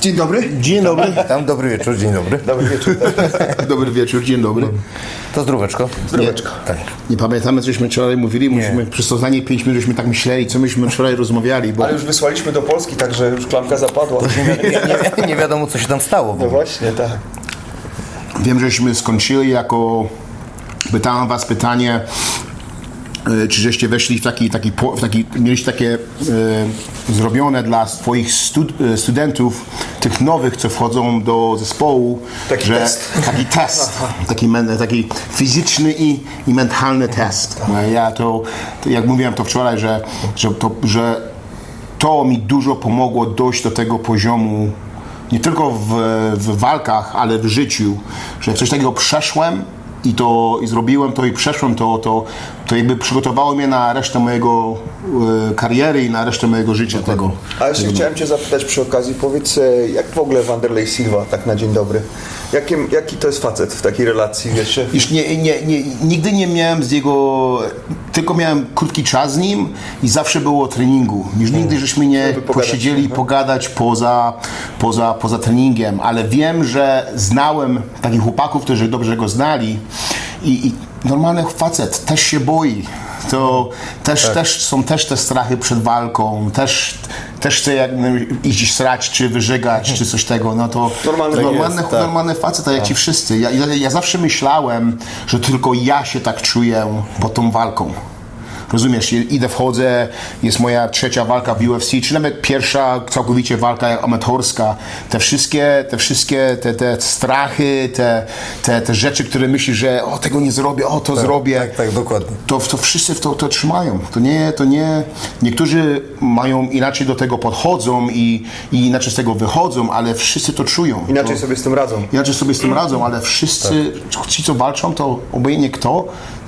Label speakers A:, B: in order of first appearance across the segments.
A: Dzień dobry.
B: Dzień dobry. Tam dobry wieczór, dzień dobry.
A: Dobry wieczór. dobry wieczór, dzień dobry.
B: To zdróweczko.
A: Zdróweczko.
B: Tak.
A: Nie pamiętamy, cośmy wczoraj mówili. Musimy, przez ostatnie pięć minut żeśmy tak myśleli, co myśmy wczoraj rozmawiali, bo
C: Ale już wysłaliśmy do Polski, także już klamka zapadła.
B: Nie, nie, nie wiadomo, co się tam stało.
C: No właśnie, tak.
A: wiem, żeśmy skończyli jako... Pytałem was pytanie, e, czy żeście weszli w taki, taki, w taki mieliście takie e, zrobione dla swoich stud, e, studentów, tych nowych, co wchodzą do zespołu,
C: Taki
A: że,
C: test.
A: taki test, taki, taki fizyczny i, i mentalny test. No, Ja to, to, jak mówiłem to wczoraj, że, że, to, że to mi dużo pomogło dojść do tego poziomu, nie tylko w, w walkach, ale w życiu, że jak coś takiego przeszłem i to i zrobiłem to i przeszłem to, to, to jakby przygotowało mnie na resztę mojego e, kariery i na resztę mojego życia tego.
C: A jeszcze chciałem Cię zapytać przy okazji, powiedz, e, jak w ogóle Wanderlei Silva, tak na dzień dobry, Jakim, jaki to jest facet w takiej relacji, wiecie?
A: Już nie, nie, nie, nigdy nie miałem z jego, tylko miałem krótki czas z nim i zawsze było o treningu. Już nigdy żeśmy nie
C: pogadać.
A: posiedzieli, pogadać poza, poza, poza treningiem, ale wiem, że znałem takich chłopaków, którzy dobrze go znali i, i normalny facet też się boi. To też, też są też te strachy przed walką, też, też chce jak, no, iść srać, czy wyżygać, czy coś tego, no to
C: Normalny
A: to
C: jest,
A: normalny,
B: tak.
A: normalny facet, tak jak ci wszyscy. Ja, ja, ja zawsze myślałem, że tylko ja się tak czuję pod tą walką. Rozumiesz, idę, wchodzę, jest moja trzecia walka w UFC, czy nawet pierwsza całkowicie walka amatorska. Te wszystkie, te wszystkie te, te strachy, te, te, te rzeczy, które myślisz, że o, tego nie zrobię, o, to zrobię.
B: Tak, tak, dokładnie.
A: To, to wszyscy w to, to trzymają. To nie, to nie. Niektórzy mają inaczej do tego podchodzą i, i inaczej z tego wychodzą, ale wszyscy to czują.
C: Inaczej
A: to,
C: sobie z tym radzą.
A: Inaczej sobie z tym radzą, ale wszyscy, ci co walczą, to obojętnie kto,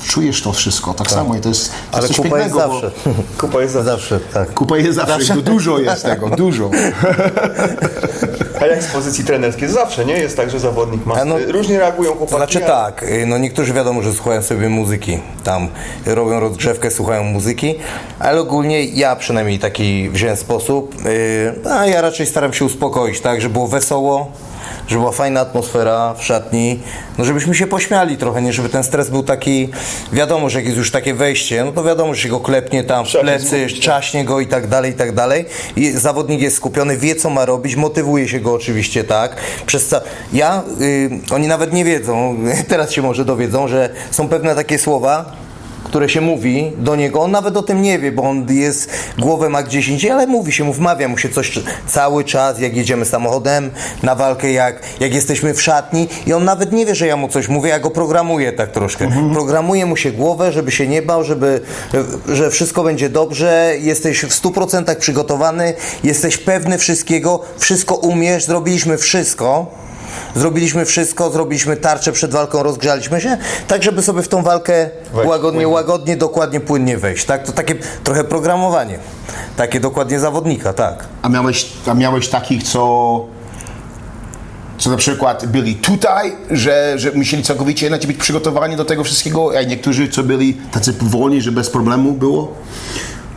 A: czujesz to wszystko. Tak, samo i to jest, to
B: Ale
A: jest coś
B: kupa jest
A: pięknego. bo-
B: zawsze.
C: Kupa jest za...
B: Zawsze, tak.
A: Kupa jest zawsze, to dużo jest tego, dużo.
C: A jak z pozycji trenerskiej? Zawsze, nie? Jest tak, że zawodnik ma...
B: No-
C: Różnie reagują chłopaki.
B: znaczy tak, y, no niektórzy wiadomo, że słuchają sobie muzyki, tam robią rozgrzewkę, słuchają muzyki, ale ogólnie ja przynajmniej taki wziąłem sposób, y, a ja raczej staram się uspokoić, tak, żeby było wesoło, żeby była fajna atmosfera w szatni, no żebyśmy się pośmiali trochę, nie żeby ten stres był taki, wiadomo, że jak jest już takie wejście, no to wiadomo, że się go klepnie tam w plecy,
C: skupić,
B: czaśnie go i tak dalej, i tak dalej. I zawodnik jest skupiony, wie co ma robić, motywuje się go oczywiście, tak. Przez ca... Ja, y, oni nawet nie wiedzą, teraz się może dowiedzą, że są pewne takie słowa, które się mówi do niego, on nawet o tym nie wie, bo on jest, głowę ma gdzieś indziej, ale mówi się, mu, wmawia mu się coś cały czas, jak jedziemy samochodem na walkę, jak, jak jesteśmy w szatni i on nawet nie wie, że ja mu coś mówię, ja go programuję tak troszkę. Programuję mu się głowę, żeby się nie bał, żeby, że wszystko będzie dobrze, jesteś w 100% przygotowany, jesteś pewny wszystkiego, wszystko umiesz, zrobiliśmy wszystko. Zrobiliśmy wszystko, zrobiliśmy tarczę przed walką, rozgrzaliśmy się, tak żeby sobie w tą walkę
C: Wejść
B: łagodnie,
C: płynnie.
B: łagodnie, dokładnie, płynnie wejść. Tak? To takie trochę programowanie. Takie dokładnie zawodnika, tak.
A: A miałeś, a miałeś takich, co co na przykład byli tutaj, że, że musieli całkowicie inaczej być przygotowani do tego wszystkiego, a niektórzy, co byli tacy powolni, że bez problemu było?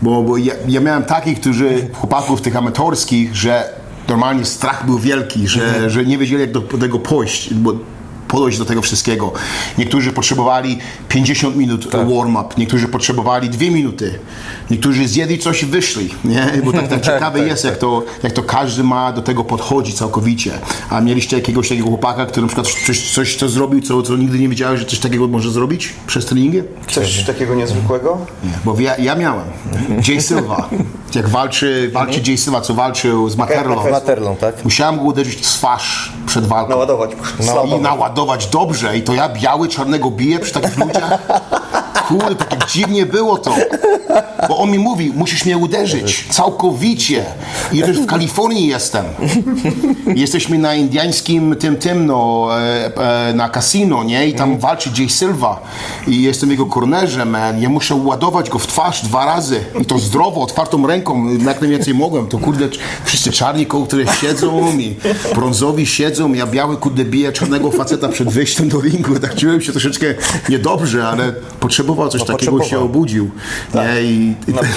A: Bo, bo ja, ja miałem takich, którzy, chłopaków tych amatorskich, że normalnie strach był wielki, że, że nie wiedzieli jak do, do tego pójść, bo podejść do tego wszystkiego. Niektórzy potrzebowali 50 minut warm-up, niektórzy potrzebowali 2 minuty, niektórzy zjedli coś i wyszli, nie? Bo tak, tak ciekawe
B: tak,
A: jest, jak to, jak to każdy ma do tego podchodzi całkowicie. A mieliście jakiegoś takiego chłopaka, który na przykład coś, coś co zrobił, co, co nigdy nie wiedziałeś, że coś takiego może zrobić przez treningi?
C: Coś takiego niezwykłego?
A: Bo ja, ja miałem. Jay Silva. Jak walczy, walczy Jay Silva, co walczył z Materlą.
B: Z Materlą, tak?
A: Musiałem go uderzyć w twarz przed walką.
C: Naładować.
A: No, I naładować dobrze. I to ja biały, czarnego biję przy takich ludziach. Kurde, tak dziwnie było to. Bo on mi mówi, musisz mnie uderzyć. Całkowicie. I w Kalifornii jestem. Jesteśmy na indiańskim tym, tym, no, e, e, na kasino, nie? I tam walczy Jay Silva. I jestem jego kornerzem, man. Ja muszę ładować go w twarz dwa razy. I to zdrowo, otwartą ręką, jak najwięcej mogłem. To kurde, wszyscy czarni koło, które siedzą i brązowi siedzą. Ja biały, kurde, biję czarnego faceta przed wyjściem do ringu. Tak czułem się troszeczkę niedobrze, ale potrzebowałem potrzebował coś
B: No,
A: takiego, się obudził. Nie? I, i
C: Na, na,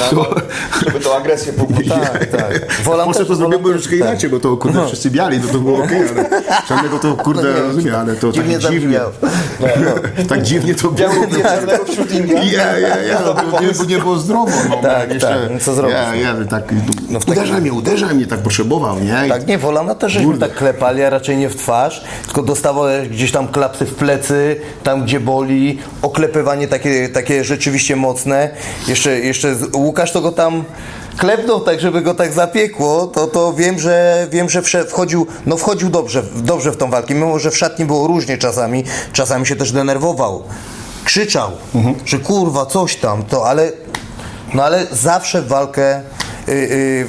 C: żeby tą agresję pobudzić.
B: Tak, tak. Wolam też-
A: to zrobimy
B: wolam
A: troszkę
B: też-
A: inaczej, bo to kurde wszyscy biali, to to było okej, ale żadnego to kurde
B: No nie,
A: rozumiem, ale to tak
B: dziwnie
A: dziwnie.
B: zabrzmiało.
A: Tak dziwnie to było.
C: Biało czarnego wśród Indian.
A: Ja, ja, ja, no, nie, bo nie było zdrowo. No,
B: Tak,
A: jeszcze,
B: tak, no co zrobić?
A: Ja, ja, tak,
B: No w
A: uderzaj mnie, uderzaj mnie, tak potrzebował, nie?
B: Tak, nie, Wolana też żeśmy tak klepali, a raczej nie w twarz, tylko dostawałeś gdzieś tam klapsy w plecy, tam gdzie boli, oklepywanie takie, takie rzeczywiście mocne. Jeszcze, jeszcze Łukasz to go tam klepnął tak, żeby go tak zapiekło, to, to wiem, że wiem, że wchodził, no wchodził dobrze, dobrze w tą walkę, mimo że w szatni było różnie czasami, czasami się też denerwował. Krzyczał, że kurwa, coś tam, to ale no ale zawsze w walkę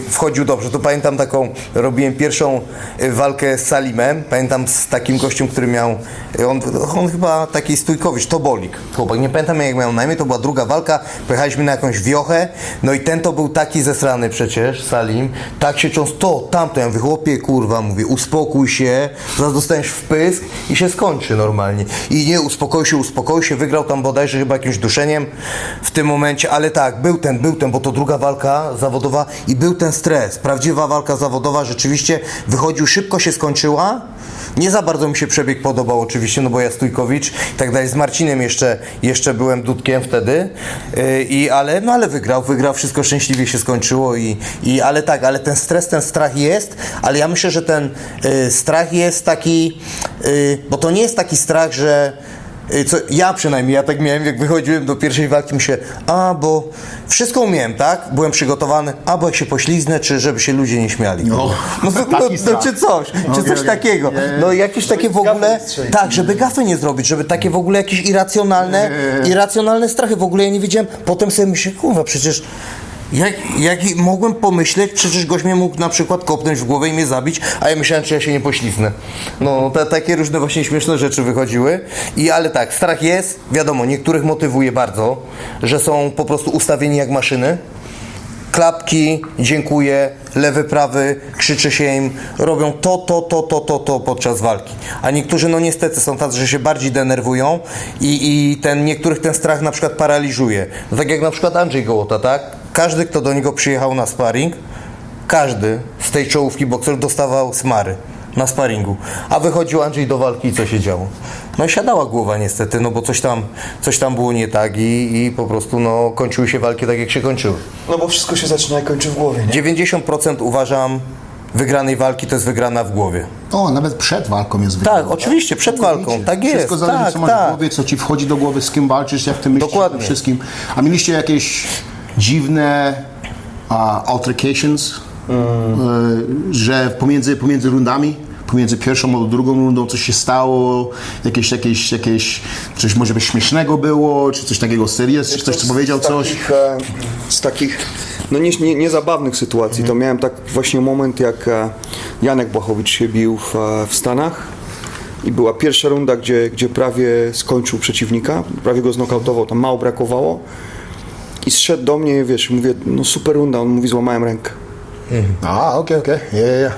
B: wchodził dobrze. To pamiętam taką, robiłem pierwszą y, walkę z Salimem, pamiętam z takim gościem, który miał, y, on, on chyba taki stójkowicz, Tobolik, chłopak, nie pamiętam jak miał na imię, to była druga walka, pojechaliśmy na jakąś wiochę, no i ten to był taki zesrany przecież, Salim, tak się cząst, to, tamto, ja mówię, chłopie, kurwa, mówię, uspokój się, zaraz dostaniesz w pysk i się skończy normalnie. I nie, uspokoi się, uspokoi się, wygrał tam bodajże chyba jakimś duszeniem w tym momencie, ale tak, był ten, był ten, bo to druga walka zawodowa i był ten stres. Prawdziwa walka zawodowa rzeczywiście wychodził, szybko się skończyła. Nie za bardzo mi się przebieg podobał oczywiście, no bo ja Stójkowicz i tak dalej. Z Marcinem jeszcze, jeszcze byłem dudkiem wtedy, yy, i, ale, no ale wygrał, wygrał, wszystko szczęśliwie się skończyło i, i ale tak, ale ten stres, ten strach jest, ale ja myślę, że ten yy, strach jest taki, yy, bo to nie jest taki strach, że Y, Co, ja przynajmniej, ja tak miałem, jak wychodziłem do pierwszej walki, myślę, a bo wszystko umiałem, tak? Byłem przygotowany, a bo jak się pośliznę, czy żeby się ludzie nie śmiali.
A: No,
B: no, to, no, no czy coś, czy
A: Okej,
B: coś
A: okej.
B: takiego. No jakieś takie w ogóle, tak, żeby gafy nie zrobić, żeby takie w ogóle jakieś irracjonalne, irracjonalne strachy, w ogóle ja nie wiedziałem, potem sobie myślę, kurwa, przecież jak, jak mogłem pomyśleć, przecież gość mnie mógł na przykład kopnąć w głowę i mnie zabić, a ja myślałem, czy ja się nie pośliznę. No, te, takie różne właśnie śmieszne rzeczy wychodziły. I ale tak, strach jest, wiadomo, niektórych motywuje bardzo, że są po prostu ustawieni jak maszyny. Klapki, dziękuję, lewy, prawy, krzyczy się im, robią to, to, to, to, to, to podczas walki. A niektórzy, no niestety, są tacy, że się bardziej denerwują i, i ten, niektórych ten strach na przykład paraliżuje. Tak jak na przykład Andrzej Gołota, tak? Każdy, kto do niego przyjechał na sparring, każdy z tej czołówki bokserów dostawał smary na sparingu. A wychodził Andrzej do walki i co się działo? No i siadała głowa niestety, no bo coś tam, coś tam było nie tak i, i po prostu no, kończyły się walki tak jak się kończyły.
C: No bo wszystko się zaczyna i kończy w głowie, nie?
B: 90% uważam wygranej walki to jest wygrana w głowie.
A: O, nawet przed walką jest
B: Tak,
A: wygrana.
B: oczywiście, przed walką, tak jest.
A: Wszystko zależy,
B: tak,
A: co masz
B: tak.
A: w głowie, co ci wchodzi do głowy, z kim walczysz, jak ty myślisz
B: Dokładnie.
A: o tym wszystkim. A mieliście jakieś dziwne a, altercations,
B: Mm.
A: że pomiędzy, pomiędzy rundami, pomiędzy pierwszą a drugą rundą coś się stało, jakieś, jakieś, jakieś coś może by śmiesznego było, czy coś takiego serious, czy ktoś
C: To
A: ci powiedział
C: z
A: coś?
C: Takich, e, z takich, no nie, nie, niezabawnych sytuacji, to miałem tak właśnie moment, jak e, Janek Błachowicz się bił w, w Stanach i była pierwsza runda, gdzie, gdzie prawie skończył przeciwnika, prawie go znokautował, tam mało brakowało i zszedł do mnie, wiesz, mówię, no super runda, on mówi, złamałem rękę.
A: A, okej, okej, ja, ja, ja.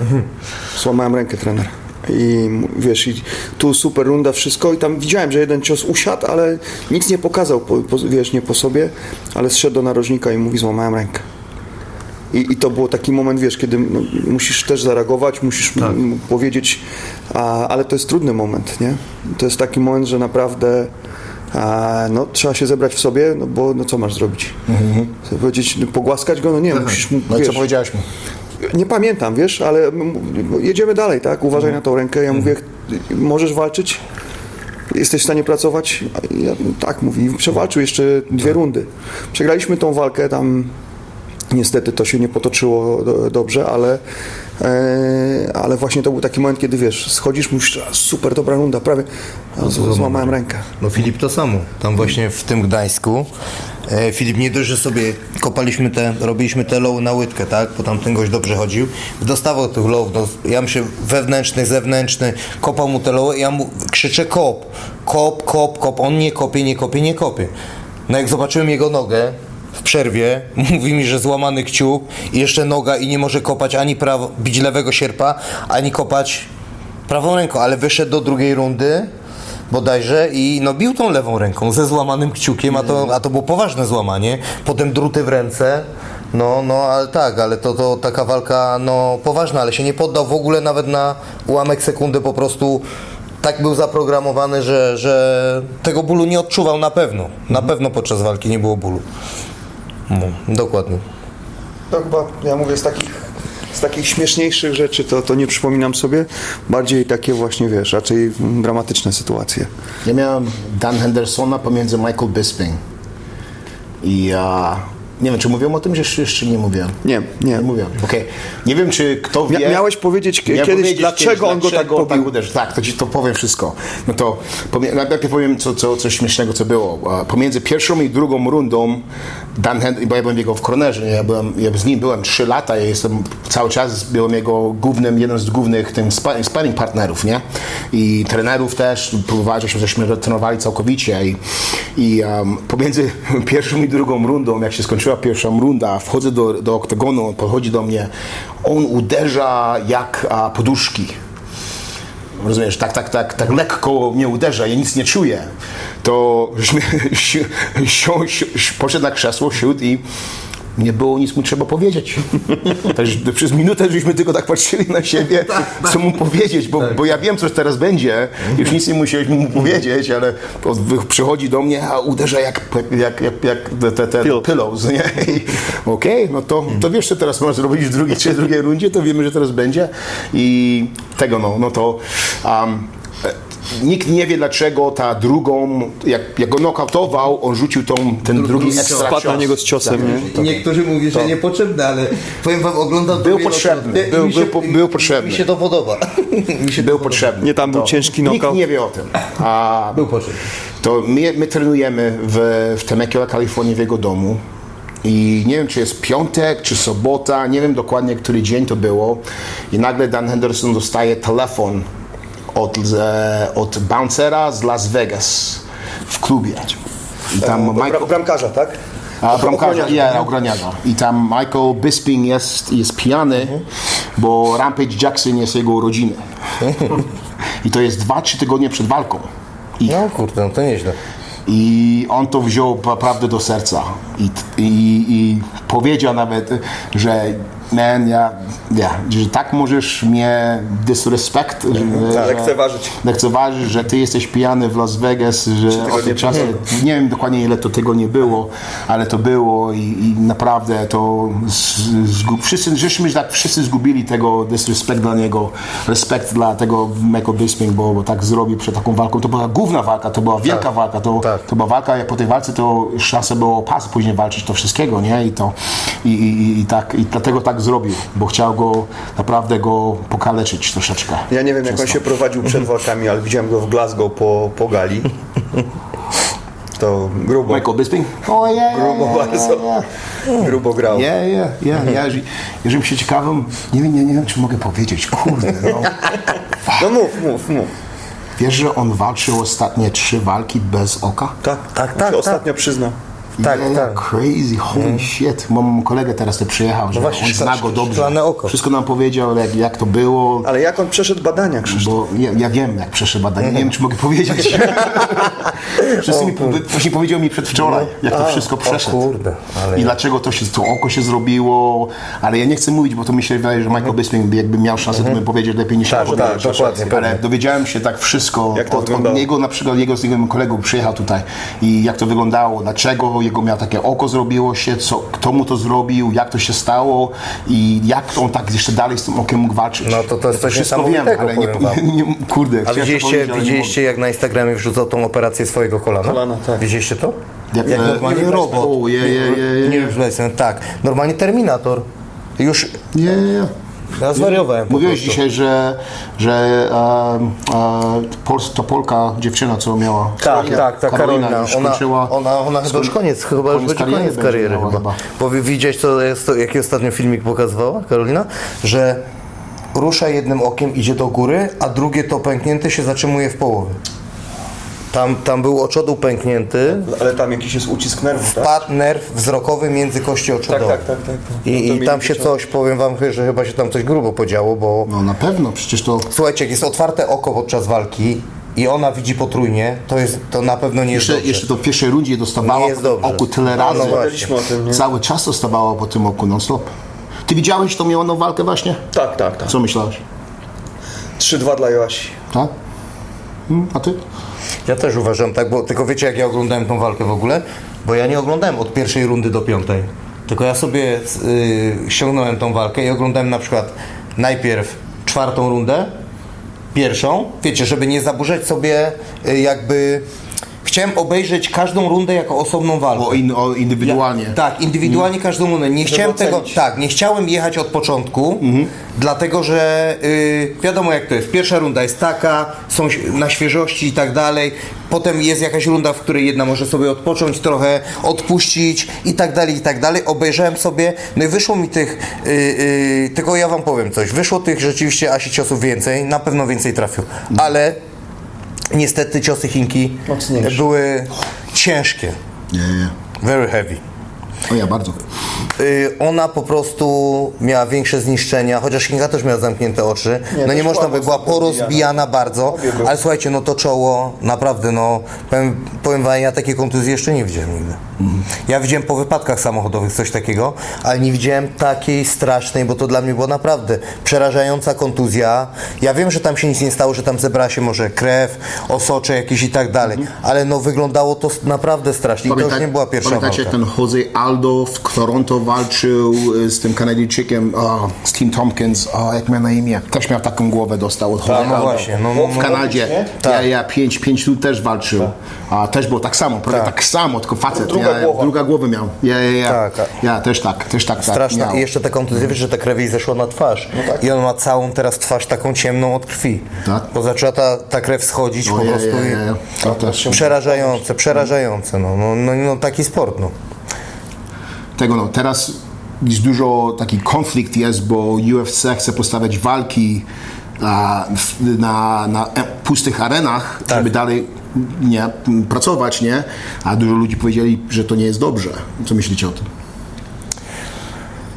C: Złamałem rękę trener. I wiesz, i tu super runda, wszystko i tam widziałem, że jeden cios usiadł, ale nic nie pokazał, po, po, wiesz, nie po sobie, ale zszedł do narożnika i mówi, złamałem rękę. I, I to był taki moment, wiesz, kiedy no, musisz też zareagować, musisz m- powiedzieć, a, ale to jest trudny moment, nie? To jest taki moment, że naprawdę a, no, trzeba się zebrać w sobie, no bo no, co masz zrobić? Chcę Powiedzieć, no, pogłaskać go? No nie, musisz mu,
A: No i co
C: wiesz,
A: powiedziałeś mu?
C: nie pamiętam, wiesz, ale jedziemy dalej, tak? Uważaj na tą rękę. Ja mówię, możesz walczyć? Jesteś w stanie pracować? Ja, tak, mówi. Przewalczył jeszcze dwie rundy. Przegraliśmy tą walkę tam. Niestety to się nie potoczyło do, dobrze, ale, ale właśnie to był taki moment, kiedy wiesz, schodzisz, mówisz, "A, super, dobra runda, prawie a, z- złamałem rękę.
B: No Filip to samo. Tam właśnie w tym Gdańsku. E, Filip nie dość, że sobie kopaliśmy te, robiliśmy te low na łydkę, tak? Bo tam ten gość dobrze chodził. Dostawał tych low, no, ja myślę wewnętrzny, zewnętrzny, kopał mu te low, ja mu krzyczę kop, kop, kop, kop. On nie kopie, nie kopie, nie kopie. No jak zobaczyłem jego nogę, w przerwie, mówi mi, że złamany kciuk i jeszcze noga i nie może kopać ani prawo, bić lewego sierpa, ani kopać prawą ręką, ale wyszedł do drugiej rundy, bodajże i no bił tą lewą ręką ze złamanym kciukiem, a to, a to było poważne złamanie. Potem druty w ręce. No, no, ale tak, ale to, to taka walka, no, poważna, ale się nie poddał w ogóle nawet na ułamek sekundy, po prostu tak był zaprogramowany, że, że tego bólu nie odczuwał na pewno. Na pewno podczas walki nie było bólu. No, dokładnie.
C: To chyba, ja mówię, z takich, z takich śmieszniejszych rzeczy to, to nie przypominam sobie. Bardziej takie właśnie, wiesz, raczej dramatyczne sytuacje.
A: Ja miałem Dan Hendersona pomiędzy Michael Bisping. I ja nie wiem, czy mówiłem o tym, że jeszcze, nie mówiłem.
C: Nie, nie.
A: Nie mówiłem. Okej. Nie wiem, czy kto wie.
C: Mia- miałeś powiedzieć kiedyś, dlaczego on go tak pobił.
A: uderzył. Tak, to ci to powiem wszystko. No to najpierw powiem co, co, coś śmiesznego, co było. Pomiędzy pierwszą i drugą rundą Dan Henderson, bo ja byłem jego w kronerze, ja, byłem, ja z nim byłem 3 lata, ja jestem cały czas byłem jego głównym, jeden z głównych tym spa- sparring partnerów, nie? I trenerów też, próbowali, żeśmy, żeśmy trenowali całkowicie i, i um, pomiędzy pierwszą i drugą rundą, jak się skończyła runda, wchodzę do, do oktagonu, on podchodzi do mnie, on uderza jak a, poduszki. Rozumiesz, tak, tak, tak, tak lekko mnie uderza, ja nic nie czuję. To poszedł na krzesło, siódł i nie było nic mu trzeba powiedzieć. Także przez minutę żeśmy tylko tak patrzyli na siebie, co mu powiedzieć, bo, bo ja wiem, co teraz będzie. Już nic nie musieliśmy mu powiedzieć, ale przychodzi do mnie, a uderza jak, jak, jak, jak te, te,
C: Pillows.
A: nie? Okej, no to, to wiesz, co teraz możesz zrobić w drugiej czy drugiej rundzie, to wiemy, że teraz będzie. I tego, no, no to um, nikt nie wie, dlaczego ta drugą, jak, jak go nokautował, on rzucił tą, ten drugi ekstra
C: Spadł na niego z ciosem, nie?
B: Niektórzy mówią, że niepotrzebne, ale powiem wam, oglądam to
A: Był potrzebny, był-
B: mi się,
A: był po- był potrzebny.
B: Mi się to podoba. mi się
A: Był
B: to
A: potrzebny.
C: Nie, tam był
A: To
C: ciężki
A: Nikt
C: knockout.
A: nie wie o tym. A
B: Był potrzebny.
A: to my, my trenujemy w, w Temecula, Kalifornii, w jego domu. I nie wiem, czy jest piątek, czy sobota, nie wiem dokładnie, który dzień to było. I nagle Dan Henderson dostaje telefon od, e, od bouncera z Las Vegas w klubie. I tam Michael,
C: Bramkarza, tak?
A: a bramkarza, ja, ochroniarza. I tam Michael Bisping jest, jest pijany, bo Rampage Jackson jest jego urodziny. I to jest 2-3 tygodnie przed walką. I,
B: No kurde, no to nieźle.
A: I on to wziął naprawdę do serca. I, i, i powiedział nawet, że man, ja, ja, że tak możesz mnie disrespect, że, że,
C: lekceważyć.
A: lekceważyć, że ty jesteś pijany w Las Vegas, że o
C: tygodnie
A: tym czasie, nie wiem dokładnie ile to tego nie było, ale to było i, i naprawdę to z, zgub, wszyscy, żeśmy tak wszyscy zgubili tego disrespect dla niego, respekt dla tego Michael Bisping, bo, bo tak zrobił przed taką walką. To była główna walka, to była wielka walka, to,
B: tak.
A: to była walka, jak po tej walce to szansa było pas później walczyć to wszystkiego, nie? I to i, i, i tak i dlatego tak zrobił, bo chciał go naprawdę go pokaleczyć troszeczkę.
C: Ja nie wiem, jak on się prowadził przed walkami, ale widziałem go w Glasgow po, po gali. To grubo,
A: Michael Bisping? O ja,
C: grubo bardzo. Grubo grał.
A: Ja, ja, ja, ja. Jeżeli, jeżeli się ciekawym, nie wiem, nie, nie wiem, czy mogę powiedzieć, kurde, no.
C: No mów, mów, mów.
A: Wiesz, że on walczył ostatnie trzy walki bez oka?
C: Tak,
B: Tak, tak,
C: się
B: tak.
C: Ostatnio przyzna.
B: Tak,
A: yeah,
B: tak.
A: Crazy, holy shit. Mam kolegę teraz, który przyjechał, że
B: właśnie,
A: on zna go dobrze.
B: oko.
A: Wszystko nam powiedział, jak, jak to było.
C: Ale jak on przeszedł badania, Krzysztof?
A: Bo ja, ja wiem, jak przeszedł badanie. Nie wiem, czy mogę powiedzieć. Wszyscy mi, właśnie powiedział mi przedwczoraj, jak to wszystko przeszedł.
B: kurde,
A: I dlaczego to, się, to oko się zrobiło. Ale ja nie chcę mówić, bo to mi się wydaje, że Michael Bisping by jakby miał szansę, to bym powiedział lepiej niż
B: Tak,
A: ja.
B: tak, dokładnie,
A: Ale
B: pewnie.
A: dowiedziałem się tak wszystko
C: to
A: od, od niego, na przykład jego z jego kolegą przyjechał tutaj i jak to wyglądało, dlaczego jego miał takie oko zrobiło się, co, kto mu to zrobił, jak to się stało i jak on tak jeszcze dalej z tym okiem mógł walczyć.
B: No to to jest coś
A: wszystko wiem, ale nie, nie, nie, kurde,
B: A widzieliście,
A: nie
B: widzieliście jak na Instagramie wrzucał tą operację swojego kolana?
C: Kolana, tak.
B: Widzieliście to?
A: Jak,
B: Jak
A: e,
B: normalnie
A: nie,
B: robot.
A: o, je, je, je, je.
B: Nie wiem, czy jest, tak. Normalnie Terminator. Już
A: Nie, nie, nie.
B: Ja zwariowałem po
A: Mówiłeś
B: prostu.
A: dzisiaj, że, że e, e, Pols, to Polka dziewczyna, co miała.
B: Tak, tak, tak, Karolina.
A: już
B: Ona,
A: skończyła.
B: ona, ona chyba już koniec, chyba już będzie koniec kariery
A: miała
B: chyba. Bo wi- widziałeś, co jest, to, jaki ostatnio filmik pokazywała Karolina? Że rusza jednym okiem, idzie do góry, a drugie to pęknięte się zatrzymuje w połowie. Tam, tam był oczodół pęknięty,
C: Ale tam jakiś jest ucisk nerwów, tak?
B: padł nerw wzrokowy między kości oczodowe.
C: tak, tak, tak.
B: I,
C: No
B: i tam się coś, powiem wam, że chyba się tam coś grubo podziało, bo
A: No na pewno, przecież to
B: Słuchajcie, jak jest otwarte oko podczas walki, i ona widzi potrójnie, to jest to na pewno nie jest
A: Jeszcze,
B: dobrze.
A: jeszcze to w pierwszej rundzie dostawała
B: Nie jest dobrze.
A: oku tyle
B: No,
A: razy.
B: no właśnie.
C: Gadaliśmy o tym, nie?
A: Cały czas dostawała po tym oku non-stop. Ty widziałeś tą mianą walkę właśnie?
C: Tak, tak, tak.
A: Co myślałeś?
C: 3-2 dla Joasi.
A: Tak? Hmm, a ty?
B: Ja też uważam tak, bo tylko wiecie jak ja oglądałem tą walkę w ogóle? Bo ja nie oglądałem od pierwszej rundy do piątej. Tylko ja sobie yy, ściągnąłem tą walkę i oglądałem na przykład najpierw czwartą rundę, pierwszą, wiecie, żeby nie zaburzać sobie y, jakby... Chciałem obejrzeć każdą rundę jako osobną walkę.
A: O, in, o indywidualnie.
B: Ja, tak, indywidualnie każdą rundę. Nie chciałem tego,
C: ocenić.
B: tak, nie chciałem jechać od początku,
A: Mhm.
B: dlatego że y, wiadomo jak to jest. Pierwsza runda jest taka, są na świeżości i tak dalej. Potem jest jakaś runda, w której jedna może sobie odpocząć trochę, odpuścić i tak dalej, i tak dalej. Obejrzałem sobie, no i wyszło mi tych, y, y, tylko ja wam powiem coś, wyszło tych rzeczywiście Asi ciosów więcej, na pewno więcej trafił,
A: Mhm.
B: ale niestety ciosy Chinki
C: Mocniejsze.
B: były ciężkie.
A: Nie, nie.
B: Very heavy.
A: O ja bardzo.
B: Y, ona po prostu miała większe zniszczenia, chociaż Kinga też miała zamknięte oczy.
C: Nie,
B: no nie można by, była porozbijana bardzo, ale słuchajcie, no to czoło, naprawdę, no powiem, powiem wam, ja takiej kontuzji jeszcze nie widziałem nigdy. Ja widziałem po wypadkach samochodowych coś takiego, ale nie widziałem takiej strasznej, bo to dla mnie była naprawdę przerażająca kontuzja. Ja wiem, że tam się nic nie stało, że tam zebrała się może krew, osocze jakieś i tak dalej, ale no wyglądało to naprawdę strasznie i to już nie była pierwsza
A: pamiętacie,
B: walka.
A: ten Jose Aldo w Toronto walczył y, z tym Kanadyjczykiem, o, z Tim Tompkins, o, jak miał na imię? Też miał taką głowę dostał od Jose
B: no
A: Aldo.
B: właśnie, no, no,
A: w
B: no,
A: Kanadzie.
C: no,
A: Ja, ja 5 pięć tu też walczył. A też było tak samo, prawie tak, samo, tylko facet.
C: Druga
A: ja,
C: głowa.
A: druga głowę miał. Ja, ja, ja.
B: Tak, tak.
A: ja też tak, też tak, tak
B: Straszna.
A: miał.
B: I jeszcze ta kontuzja, wiesz, że ta krew jej zeszła na twarz.
C: tak.
B: I on ma całą teraz twarz taką ciemną od krwi.
A: Tak.
B: Bo zaczęła ta, ta krew schodzić po
A: O, ja,
B: prostu.
A: ja, ja, ja.
B: Przerażające, przerażające. No, no, no, no taki sport. No.
A: Tego no, teraz jest dużo taki konflikt jest, bo UFC chce postawiać walki a, w, na, na e, pustych arenach,
B: Tak.
A: żeby dalej nie, pracować, nie? A dużo ludzi powiedzieli, że to nie jest dobrze. Co myślicie o tym?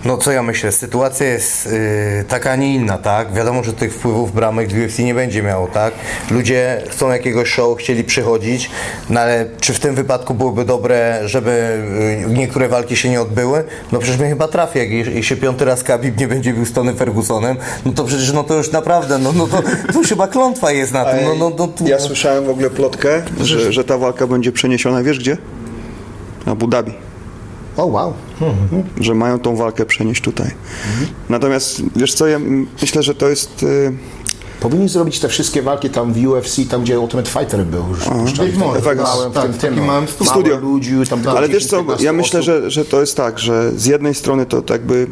B: No co ja myślę, sytuacja jest y, taka, a nie inna, tak? Wiadomo, że tych wpływów bramek w UFC nie będzie miało, tak? Ludzie chcą jakiegoś show, chcieli przychodzić, no ale czy w tym wypadku byłoby dobre, żeby y, niektóre walki się nie odbyły? No przecież mnie chyba trafi, jak jeśli się piąty raz Khabib nie będzie bił z Tony Fergusonem, no to przecież no to już naprawdę, no, no to, to już chyba klątwa jest na tym. No, no, no, tu-
C: Ja słyszałem w ogóle plotkę, że, że ta walka będzie przeniesiona, wiesz gdzie? Abu Dhabi.
A: O, wow.
C: Że mają tą walkę przenieść tutaj. Natomiast wiesz co, ja myślę, że to jest. y,
A: Powinni zrobić te wszystkie walki tam w UFC, tam gdzie Ultimate Fighter był. W
D: Tak,
A: tym,
D: w
A: tym, no.
D: małym.
C: Studio.
A: Mało ludzi, tam
C: Ale wiesz
A: 10,
C: co,
A: 15
C: ja myślę,
A: osób.
C: że, że to jest tak, że z jednej strony to tak jakby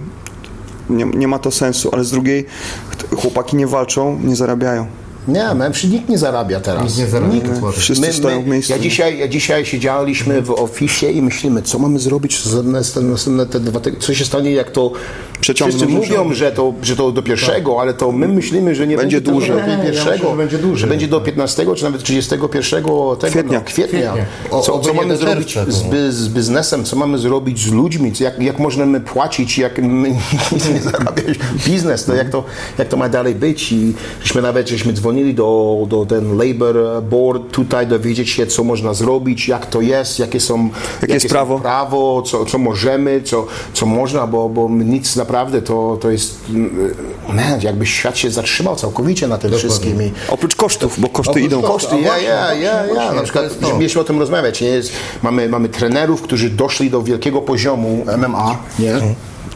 C: nie, nie ma to sensu, ale z drugiej ch- chłopaki nie walczą, nie zarabiają.
A: Nie, mężczyzn nikt nie zarabia teraz.
D: Nie zarabia, dokładnie.
C: Wszyscy stoją w miejscu.
A: Ja dzisiaj, ja dzisiaj siedzieliśmy w oficie i myślimy, co mamy zrobić za następne, te dwa tygodnie. Co się stanie, jak to...
C: Przeciągną
A: Wszyscy mówią, że to, że to do pierwszego, ale to my myślimy, że nie
C: Będzie
A: będzie,
C: dłużej.
A: Do
D: ja
A: pierwszego,
D: myślę, że będzie dłużej.
A: Że będzie do 15 czy nawet 31 tego,
C: Kwietnia.
A: No, kwietnia.
D: O-
A: Co, co mamy zrobić z, by, z biznesem, co mamy zrobić z ludźmi, jak, jak możemy płacić, jak my nic nie zarabiać biznes, to jak, to jak to ma dalej być i żeśmy nawet żeśmy dzwonili do, do ten Labor Board tutaj, dowiedzieć się, co można zrobić, jak to jest, jakie są jakie
C: jest
A: są
C: prawo.
A: prawo, co, co możemy, co, co można, bo, bo nic naprawdę to, to jest, mm, man, jakby świat się zatrzymał całkowicie na tym wszystkim i
C: Oprócz kosztów, bo koszty
D: Oprócz
C: idą.
A: koszty, ja, ja, ja, ja. Na przykład
D: jest
A: mieliśmy o tym rozmawiać. Nie? Jest, mamy, mamy trenerów, którzy doszli do wielkiego poziomu MMA, nie?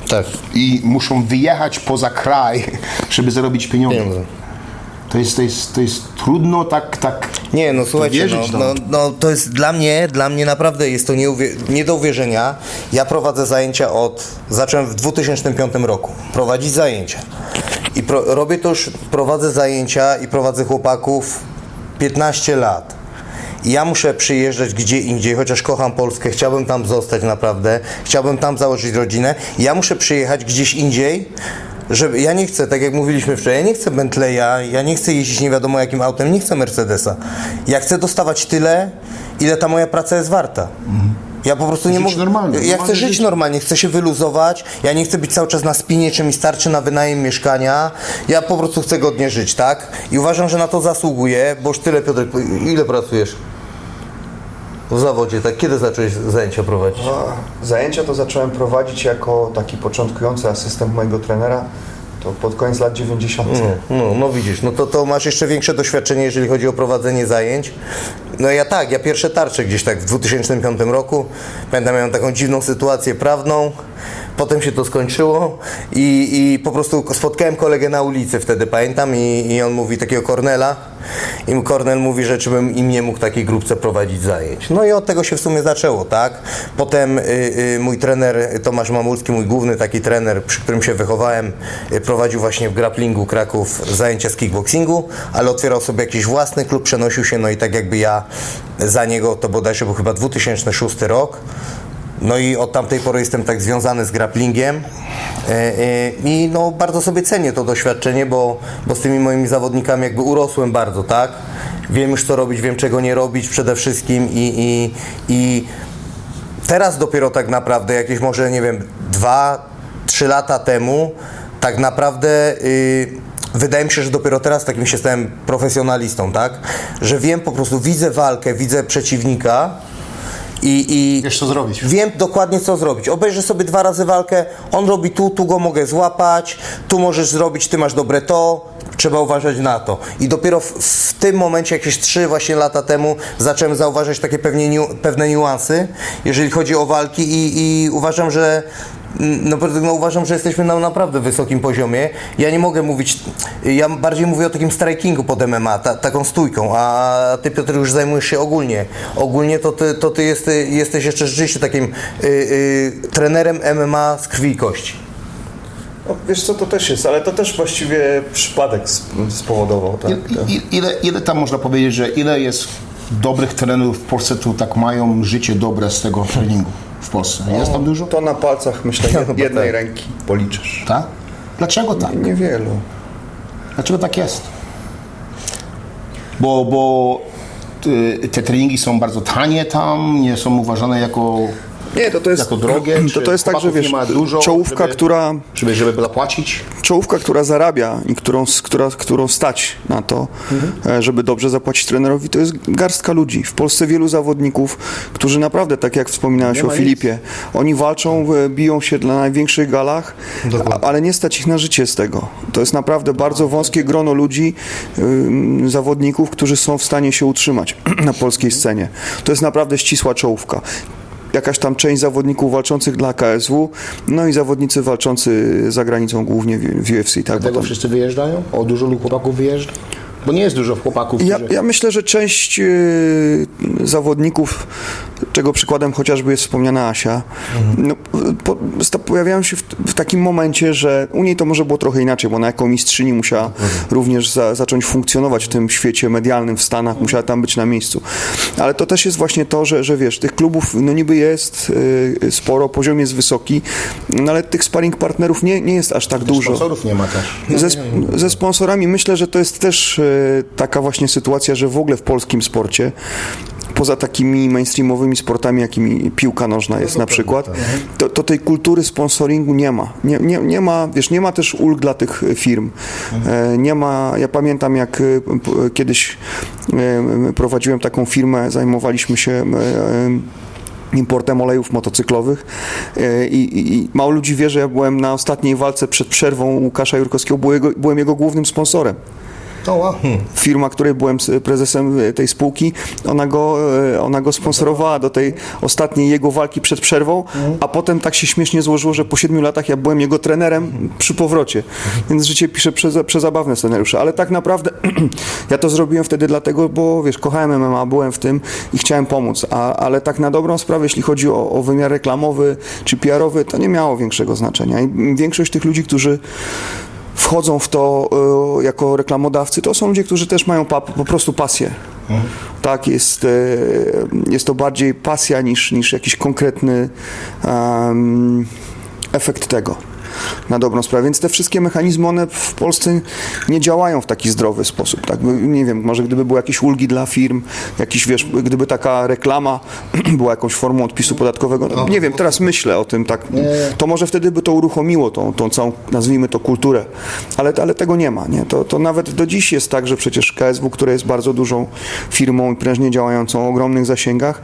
B: Tak.
A: I muszą wyjechać poza kraj, żeby zarobić pieniądze.
B: Pieniądze.
A: To jest, to jest, to jest trudno tak, tak
B: Nie, no słuchajcie,
A: wierzyć,
B: no,
A: no.
B: no, no to jest dla mnie, dla mnie naprawdę jest to nieuwie- nie do uwierzenia. Ja prowadzę zajęcia od, zacząłem w 2005 roku prowadzić zajęcia. I pro, robię to już, prowadzę zajęcia i prowadzę chłopaków 15 lat. I ja muszę przyjeżdżać gdzie indziej, chociaż kocham Polskę, chciałbym tam zostać naprawdę, chciałbym tam założyć rodzinę. Ja muszę przyjechać gdzieś indziej, żeby, ja nie chcę, tak jak mówiliśmy wczoraj, ja nie chcę Bentleya, ja nie chcę jeździć nie wiadomo jakim autem, nie chcę Mercedesa. Ja chcę dostawać tyle, ile ta moja praca jest warta. Ja po prostu nie mogę.
A: normalnie,
B: Ja
A: normalnie
B: chcę żyć
A: żyć.
B: normalnie, chcę się wyluzować. Ja nie chcę być cały czas na spinie, czy mi starczy na wynajem mieszkania. Ja po prostu chcę godnie żyć, tak? I uważam, że na to zasługuję, bo już tyle, Piotrek, ile pracujesz? W zawodzie, tak? Kiedy zacząłeś zajęcia prowadzić?
C: A Zajęcia to zacząłem prowadzić jako taki początkujący asystent mojego trenera. To pod koniec lat 90.
B: No, no, no widzisz, no to, to masz jeszcze większe doświadczenie, jeżeli chodzi o prowadzenie zajęć. No ja tak, ja pierwsze tarcze gdzieś tak w 2005 roku. Pamiętam, miałem taką dziwną sytuację prawną. Potem się to skończyło i, i po prostu spotkałem kolegę na ulicy wtedy, pamiętam, i, i on mówi takiego Kornela. I Kornel mówi, że czy bym im nie mógł takiej grupce prowadzić zajęć. No i od tego się w sumie zaczęło, tak? Potem y, y, mój trener Tomasz Mamulski, mój główny taki trener, przy którym się wychowałem, y, prowadził właśnie w grapplingu Kraków zajęcia z kickboxingu, ale otwierał sobie jakiś własny klub, przenosił się, no i tak jakby ja za niego, to bodajże był chyba 2006 rok, no i od tamtej pory jestem tak związany z grapplingiem E, e, i no bardzo sobie cenię to doświadczenie, bo, bo z tymi moimi zawodnikami jakby urosłem bardzo, tak? Wiem już co robić, wiem czego nie robić przede wszystkim i, i, i teraz dopiero tak naprawdę, jakieś może nie wiem, dwa, trzy lata temu, tak naprawdę y, wydaje mi się, że dopiero teraz takim się stałem profesjonalistą, tak? Że wiem po prostu, widzę walkę, widzę przeciwnika i, i
A: Wiesz, co zrobić.
B: Wiem dokładnie co zrobić. Obejrzę sobie dwa razy walkę, on robi tu, tu go mogę złapać, tu możesz zrobić, ty masz dobre to, trzeba uważać na to. I dopiero w, w tym momencie, jakieś trzy właśnie lata temu, zacząłem zauważać takie pewnie, niu, pewne niuanse, jeżeli chodzi o walki i, i uważam, że no, no uważam, że jesteśmy na naprawdę wysokim poziomie. Ja nie mogę mówić, ja bardziej mówię o takim strikingu pod MMA, ta, taką stójką, a ty Piotr już zajmujesz się ogólnie. Ogólnie to ty, to ty jest, jesteś jeszcze rzeczywiście takim y, y, trenerem MMA z krwi i kości.
C: No, wiesz co, to też jest, ale to też właściwie przypadek sp- spowodował. Tak, tak.
A: I, ile, ile tam można powiedzieć, że ile jest dobrych trenerów w Polsce, tu tak mają życie dobre z tego treningu Polsce? Jest tam dużo?
C: To na palcach, myślę, jed- jednej
B: tak.
C: ręki policzysz.
A: Tak? Dlaczego tak?
C: Niewielu.
A: Dlaczego tak jest? Bo, bo y, te treningi są bardzo tanie tam, nie są uważane jako,
C: Nie, to to jest,
A: jako drogie.
C: to, to jest tak, że wiesz,
A: dużo,
C: czołówka,
A: żeby,
C: która
A: Żeby, żeby zapłacić?
C: czołówka, która zarabia i którą, która, którą stać na to, e, żeby dobrze zapłacić trenerowi, to jest garstka ludzi. W Polsce wielu zawodników, którzy naprawdę, tak jak wspominałeś
A: Nie
C: o Filipie, oni walczą, e, biją się na największych galach, ale nie stać ich na życie z tego. To jest naprawdę bardzo wąskie grono ludzi, ym, zawodników, którzy są w stanie się utrzymać na polskiej scenie. To jest naprawdę ścisła czołówka jakaś tam część zawodników walczących dla KSW, no i zawodnicy walczący za granicą, głównie w UFC. Tak,
A: Dlatego
C: tam...
A: wszyscy wyjeżdżają? O, dużo chłopaków wyjeżdża? Bo nie jest dużo chłopaków,
C: ja,
A: którzy...
C: ja myślę, że część y, zawodników, czego przykładem chociażby jest wspomniana Asia, no, po, pojawiają się w, w takim momencie, że u niej to może było trochę inaczej, bo ona jako mistrzyni musiała również za, zacząć funkcjonować w tym świecie medialnym w Stanach, musiała tam być na miejscu. Ale to też jest właśnie to, że, że wiesz, tych klubów no niby jest y, sporo, poziom jest wysoki, no ale tych sparring partnerów nie, nie jest aż tak dużo.
A: Sponsorów nie ma też.
C: Ze, ze sponsorami myślę, że to jest też e, taka właśnie sytuacja, że w ogóle w polskim sporcie poza takimi mainstreamowymi sportami, jakimi piłka nożna jest na przykład, to, to tej kultury sponsoringu nie ma. Nie, nie, nie ma, wiesz, nie ma też ulg dla tych firm. E, Nie ma, ja pamiętam jak e, kiedyś e, prowadziłem taką firmę, zajmowaliśmy się importem olejów motocyklowych I, i, i mało ludzi wie, że ja byłem na ostatniej walce przed przerwą Łukasza Jurkowskiego, byłem jego głównym sponsorem.
A: Wow.
C: Firma, której byłem prezesem e, tej spółki, ona go, e, ona go sponsorowała do tej ostatniej jego walki przed przerwą, a potem tak się śmiesznie złożyło, że po siedmiu latach ja byłem jego trenerem przy powrocie. Więc życie pisze prze, przezabawne scenariusze. Ale tak naprawdę ja to zrobiłem wtedy dlatego, bo wiesz, kochałem MMA, byłem w tym i chciałem pomóc. A, ale tak na dobrą sprawę, jeśli chodzi o, o wymiar reklamowy czy PR-owy, to nie miało większego znaczenia. I większość tych ludzi, którzy wchodzą w to e, jako reklamodawcy, to są ludzie, którzy też mają po prostu pasję. Tak, jest, e, jest to bardziej pasja niż, niż jakiś konkretny efekt tego. Na dobrą sprawę. Więc te wszystkie mechanizmy, one w Polsce nie działają w taki zdrowy sposób. Tak? Nie wiem, może gdyby były jakieś ulgi dla firm, jakiś, wiesz, gdyby taka reklama była jakąś formą odpisu podatkowego, no, nie wiem, teraz myślę o tym, tak, to może wtedy by to uruchomiło tą, tą całą, nazwijmy to, kulturę, ale, ale tego nie ma, nie? To, to nawet do dziś jest tak, że przecież KSW, które jest bardzo dużą firmą i prężnie działającą o ogromnych zasięgach,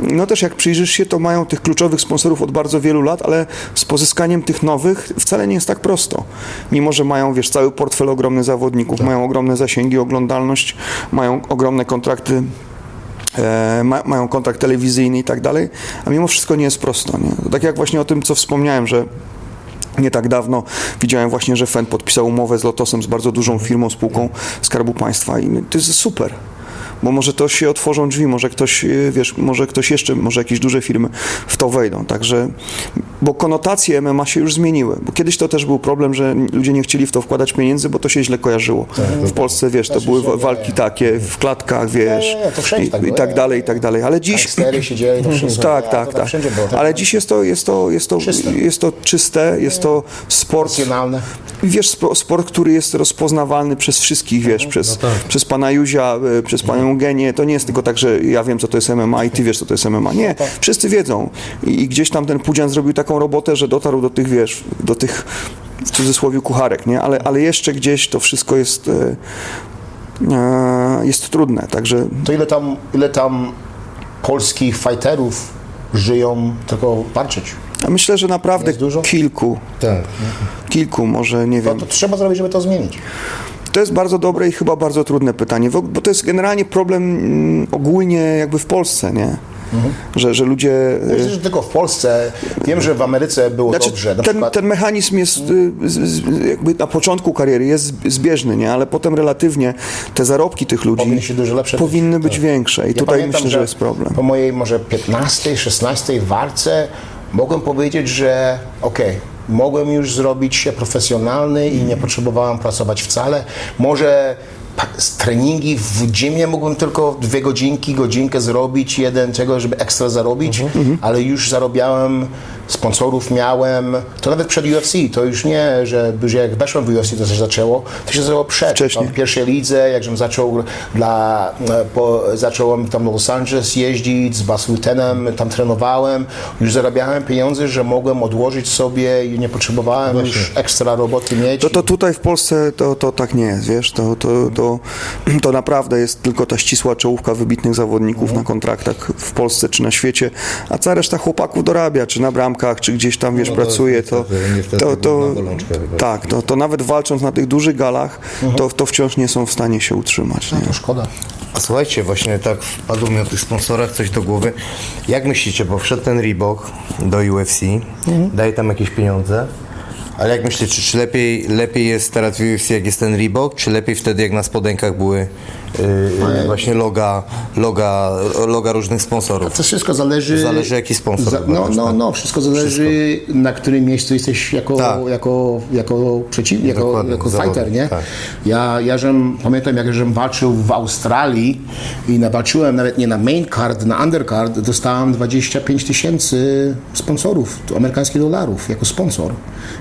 C: no też jak przyjrzysz się, to mają tych kluczowych sponsorów od bardzo wielu lat, ale z pozyskaniem tych nowych wcale nie jest tak prosto. Mimo, że mają, wiesz, cały portfel ogromnych zawodników, mają ogromne zasięgi, oglądalność, mają ogromne kontrakty e, ma, mają kontrakt telewizyjny i tak dalej, a mimo wszystko nie jest prosto. Nie? Tak jak właśnie o tym, co wspomniałem, że nie tak dawno widziałem właśnie, że FEN podpisał umowę z Lotosem, z bardzo dużą firmą, spółką Skarbu Państwa i to jest super. Bo może to się otworzą drzwi, może ktoś, yy, wiesz, może ktoś jeszcze, może jakieś duże firmy w to wejdą. Także, bo konotacje MMA się już zmieniły. Bo kiedyś to też był problem, że ludzie nie chcieli w to wkładać pieniędzy, bo to się źle kojarzyło. W Polsce, wiesz, to były wa- walki takie w klatkach, wiesz,
A: wszędzie tak
C: i, i tak dalej, i tak dalej. Ale dziś...
A: Gangstery siedzieli, to wszystko.
C: Tak, tak, tak.
A: Tak.
C: Ale dziś jest to, jest to, jest to,
A: Czyste.
C: jest to czyste, jest to sport. Wiesz, spo- sport, który jest rozpoznawalny przez wszystkich, wiesz, przez, przez pana Juzia, y, przez panią Genię. To nie jest tylko tak, że ja wiem, co to jest MMA i ty wiesz, co to jest MMA. Nie, wszyscy wiedzą. I, i gdzieś tam ten Pudzian zrobił taką robotę, że dotarł do tych, wiesz, do tych w cudzysłowie kucharek, nie? Ale, ale jeszcze gdzieś to wszystko jest, e, e, jest trudne, także
A: To ile tam, ile tam polskich fighterów żyją tylko walczyć?
C: myślę, że naprawdę kilku,
B: Tak.
C: kilku może, nie
A: To,
C: wiem.
A: to trzeba zrobić, żeby to zmienić.
C: To jest bardzo dobre i chyba bardzo trudne pytanie, bo to jest generalnie problem mm, ogólnie jakby w Polsce, nie? Że, że ludzie...
A: Myślę, że tylko w Polsce. Wiem, że w Ameryce było
C: Znaczy,
A: dobrze.
C: Ten,
A: przykład,
C: ten mechanizm jest y, jakby na początku kariery jest zb- zbieżny, nie? ale potem relatywnie te zarobki tych ludzi
A: Powinny
C: być większe i
A: Ja
C: tutaj
A: pamiętam,
C: myślę, że jest problem.
A: Po mojej może 15, 16 walce mogłem powiedzieć, że okej, mogłem już zrobić się profesjonalny i nie potrzebowałem pracować wcale. Może treningi w gymie mógłbym tylko dwie godzinki, godzinkę zrobić, jeden czego, żeby ekstra zarobić,
C: Mhm,
A: ale już zarabiałem, sponsorów miałem, to nawet przed UFC, to już nie, że, że jak weszłem w UFC to się zaczęło, to się zaczęło przed.
C: Wcześniej.
A: Tam w pierwszej lidze, jak żebym zaczął dla, e, po, zacząłem tam do Los Angeles jeździć z Bas Lutenem, tam trenowałem, już zarabiałem pieniądze, że mogłem odłożyć sobie i nie potrzebowałem już ekstra roboty mieć.
C: To, to tutaj w Polsce to, to tak nie jest, wiesz, to, to, to, to naprawdę jest tylko ta ścisła czołówka wybitnych zawodników na kontraktach w Polsce czy na świecie, a cała reszta chłopaków dorabia, czy na bramkach, czy gdzieś tam, wiesz,
B: No to
C: pracuje, to,
B: niestety
C: to, to,
B: chyba.
C: tak, to, to nawet walcząc na tych dużych galach, to, to wciąż nie są w stanie się utrzymać, nie?
A: To szkoda.
B: A słuchajcie, właśnie tak wpadło mi o tych sponsorach coś do głowy. Jak myślicie, bo wszedł ten Reebok do UFC, daje tam jakieś pieniądze, ale jak myślicie, czy, czy lepiej, lepiej jest teraz w UFC, jak jest ten Reebok, czy lepiej wtedy, jak na spodenkach były yy, właśnie loga, loga, loga różnych sponsorów?
A: To wszystko zależy...
B: Zależy, jaki sponsor
A: Za, no, no,
B: tak?
A: no, wszystko zależy na którym miejscu jesteś jako,
B: Tak.
A: jako, jako przeciw, jako, jako fighter, nie?
B: tak.
A: Ja, ja żem, pamiętam jak żem walczył w Australii i nawalczyłem nawet nie na main card, na undercard, dostałem 25 tysięcy sponsorów, amerykańskich dolarów, jako sponsor.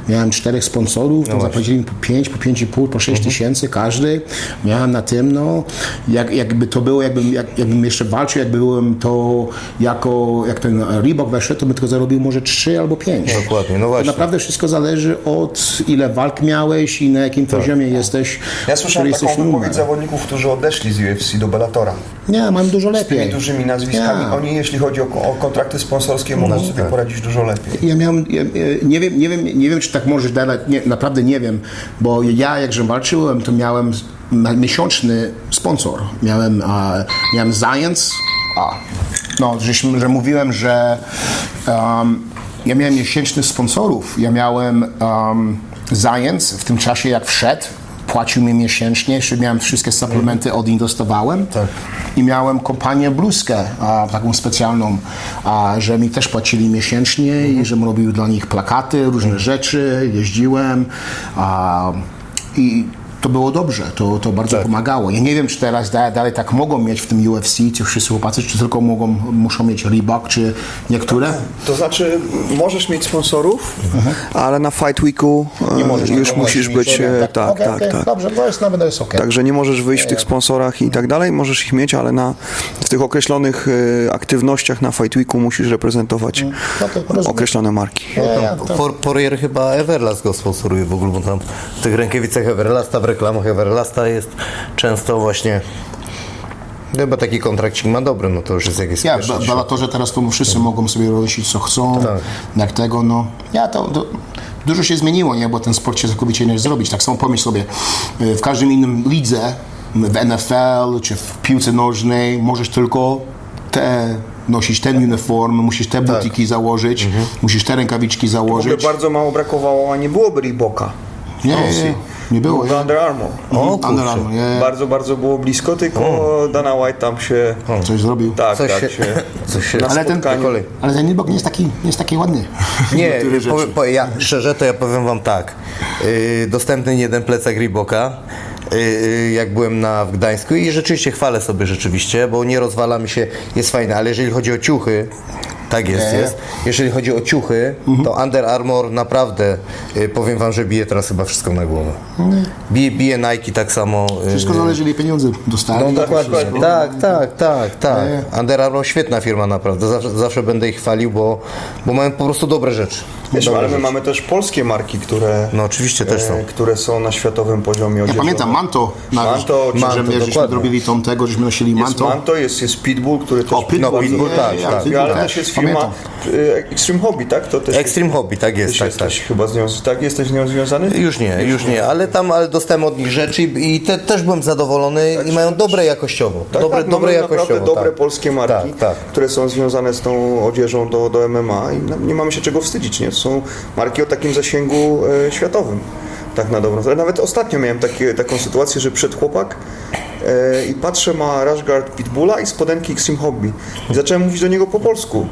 A: Miałem czterech sponsorów, tam zapłacili mi po 5, po 5,5, po 6 tysięcy każdy. Miałem na tym, no, jak, jakby to było, jakbym, jak, jakbym jeszcze walczył, jakby byłem to jako, jak ten Reebok weszedł, to bym tylko zarobił może 3 albo 5.
B: Dokładnie, no
A: To
B: właśnie.
A: naprawdę wszystko zależy od ile walk miałeś i na jakim poziomie jesteś.
D: Ja słyszałem taką
A: jesteś
D: wypowiedź zawodników, którzy odeszli z UFC do Bellatora.
A: Nie, mam dużo
D: Z
A: lepiej.
D: tymi dużymi nazwiskami.
A: Ja.
D: Oni, jeśli chodzi o, o kontrakty sponsorskie, mogą sobie poradzić dużo lepiej.
A: Ja miałem, ja, ja, nie, wiem, nie, wiem, nie wiem, czy tak możesz dawać, nie, naprawdę nie wiem, bo ja, jak żem walczyłem, to miałem miesięczny sponsor. Miałem, a, miałem Science, a, no, żeśmy, że mówiłem, że um, ja miałem miesięcznych sponsorów. Ja miałem um, Science w tym czasie, jak wszedł, płacił mi miesięcznie, jeszcze miałem wszystkie suplementy od nich dostawałem i miałem kompanię Bluskę, a, taką specjalną, a, że mi też płacili miesięcznie i żebym robił dla nich plakaty, różne rzeczy, jeździłem a, i to było dobrze, to, to bardzo pomagało. Ja nie wiem, czy teraz da, dalej tak mogą mieć w tym UFC, ci wszyscy chłopacy, czy tylko mogą, muszą mieć Reebok, czy niektóre.
C: To znaczy, możesz mieć sponsorów, ale na Fight Weeku e, już musisz być. e, Tak,
A: Okej,
C: tak,
A: okej,
C: tak.
A: Dobrze, to jest nawet jest okej.
C: Także nie możesz wyjść w tych sponsorach i tak dalej, możesz ich mieć, ale na, w tych określonych e, aktywnościach na Fight Weeku musisz reprezentować
A: No to rozumiem.
C: określone marki.
A: Nie, nie, to-
B: Por, Poirier chyba Everlast go sponsoruje w ogóle, bo tam w tych rękawicach Everlasta, reklamach Everlasta jest często właśnie chyba taki kontrakcik ma dobry, no to już jest jakieś
A: Ja, Bellatorze teraz to wszyscy mogą sobie robić co chcą,
B: Tak.
A: jak tego, no, ja to, to, dużo się zmieniło, nie, bo ten sport się całkowicie nie zrobić, tak samo pomyśl sobie, y, w każdym innym lidze, w NFL, czy w piłce nożnej, możesz tylko te, nosić ten uniform, musisz te butiki założyć, musisz te rękawiczki założyć.
C: bardzo mało brakowało, a nie byłoby Reeboka.
A: Nie, nie, nie, nie było.
C: Był Under Armour.
B: O,
A: Under Armour, nie,
C: Bardzo, bardzo było blisko, tylko Dana White tam się...
A: coś zrobił.
C: Tak,
B: Coś
C: tak
B: się,
C: się...
B: coś się
A: Ale ten, ale ten nie jest taki, nie jest taki ładny.
B: Nie, ja, szczerze to ja powiem wam tak. Yy, dostępny jeden plecak Reeboka, jak byłem na, w Gdańsku i rzeczywiście chwalę sobie rzeczywiście, bo nie rozwala mi się, jest fajne, ale jeżeli chodzi o ciuchy, tak jest,
A: Nie.
B: jest. Jeżeli chodzi o ciuchy, to Under Armour naprawdę, yy, powiem wam, że bije teraz chyba wszystko na głowę. Bije, bije Nike tak samo. yy,
A: Wszystko zależy, ile pieniędzy dostali.
B: no
A: i
B: dokładnie.
A: wszystko.
B: Tak, tak, tak, tak.
A: Nie.
B: Under Armour świetna firma naprawdę. Zawsze, zawsze będę ich chwalił, bo, bo mają po prostu dobre rzeczy.
C: Wiesz, ale my mamy też polskie marki, które,
B: No oczywiście też są.
C: e, które są na światowym poziomie
A: Ja
C: odzieżowym.
A: pamiętam Manto, na,
C: Manto,
A: że
B: Manto,
A: my żeśmy robili tą tego, żeśmy nosili
C: Jest
A: Manto.
C: Manto, jest, jest Pitbull, który też
A: O, Pitbull,
C: bardzo-
B: Pitbull, tak,
C: Nie,
B: tak.
C: Ale
A: Pitbull
C: też jest firma
A: pamiętam.
C: e, Extreme Hobby, tak? To też
B: Extreme Hobby, tak jest, tak, tak.
C: jesteś chyba z nią, tak? Jesteś z nią związany?
B: Już nie, już nie, ale tam ale dostałem od nich rzeczy i i te, też byłem zadowolony i mają dobre jakościowo.
C: Tak,
B: dobre
C: tak,
B: dobre
C: mamy
B: jakościowo.
C: dobre
B: tak.
C: polskie marki,
B: Tak, tak.
C: które są związane z tą odzieżą do, do MMA i nie mamy się czego wstydzić, nie? To są marki o takim zasięgu e, światowym, tak na dobrą sprawę. Nawet ostatnio miałem takie, taką sytuację, że przed chłopak e, i patrzę, ma Rashguard Pitbulla i spodenki Extreme Hobby. I zacząłem mówić do niego po polsku.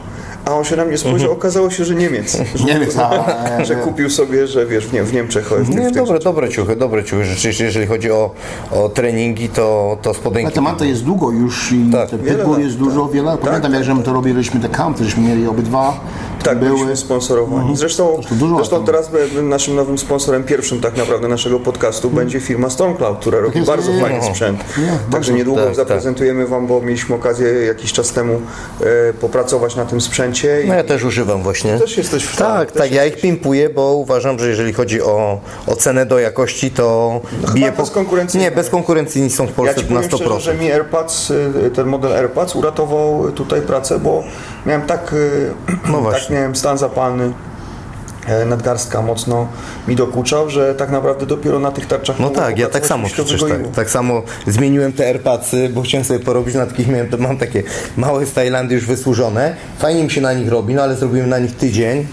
C: A on się na mnie spojrzał, okazało się, że Niemiec. Że,
A: Niemiec, a,
C: że kupił sobie, że wiesz, w, nie, w Niemczech. W,
B: Nie, dobre, dobre ciuchy, dobre ciuchy. Rzeczywiście, jeżeli chodzi o, o treningi, to, to
A: Ale
B: spodenki.
A: te Manto jest długo już i
B: Tak.
A: ten jest dużo, wiele. Pamiętam, jak żeśmy to robiliśmy, te kampy, żeśmy mieli obydwa.
C: Tak,
A: były.
C: byliśmy sponsorowani. Zresztą,
A: Zresztą
C: zresztą
A: lat
C: teraz naszym nowym sponsorem, pierwszym tak naprawdę naszego podcastu będzie firma Stormcloud, która robi
A: jest,
C: bardzo
A: nie,
C: fajny
A: no.
C: sprzęt.
A: Nie,
C: Także niedługo
B: Tak,
C: zaprezentujemy Wam, bo mieliśmy okazję jakiś czas temu e, popracować na tym sprzęcie. I
B: No ja też używam właśnie.
C: Też jesteś w
B: Tak, tak, ja ich pimpuję, bo uważam, że jeżeli chodzi o, o cenę do jakości, to bije
C: bezkonkurencyjne.
B: Nie, bezkonkurencyjni są w
C: Ja
B: Polsce
C: Ci
B: na
C: powiem szczerze,
B: 100%.
C: że mi AirPods, y, ten model AirPods uratował tutaj pracę, bo miałem tak, y,
B: No
C: tak miałem stan zapalny, nadgarstka mocno mi dokuczał, że tak naprawdę dopiero na tych tarczach
B: No tak, ja tak samo przecież tak, tak samo zmieniłem te AirPodsy, bo chciałem sobie porobić na takich, miałem, mam takie małe z Tajlandii już wysłużone, fajnie mi się na nich robi, no ale zrobiłem na nich tydzień,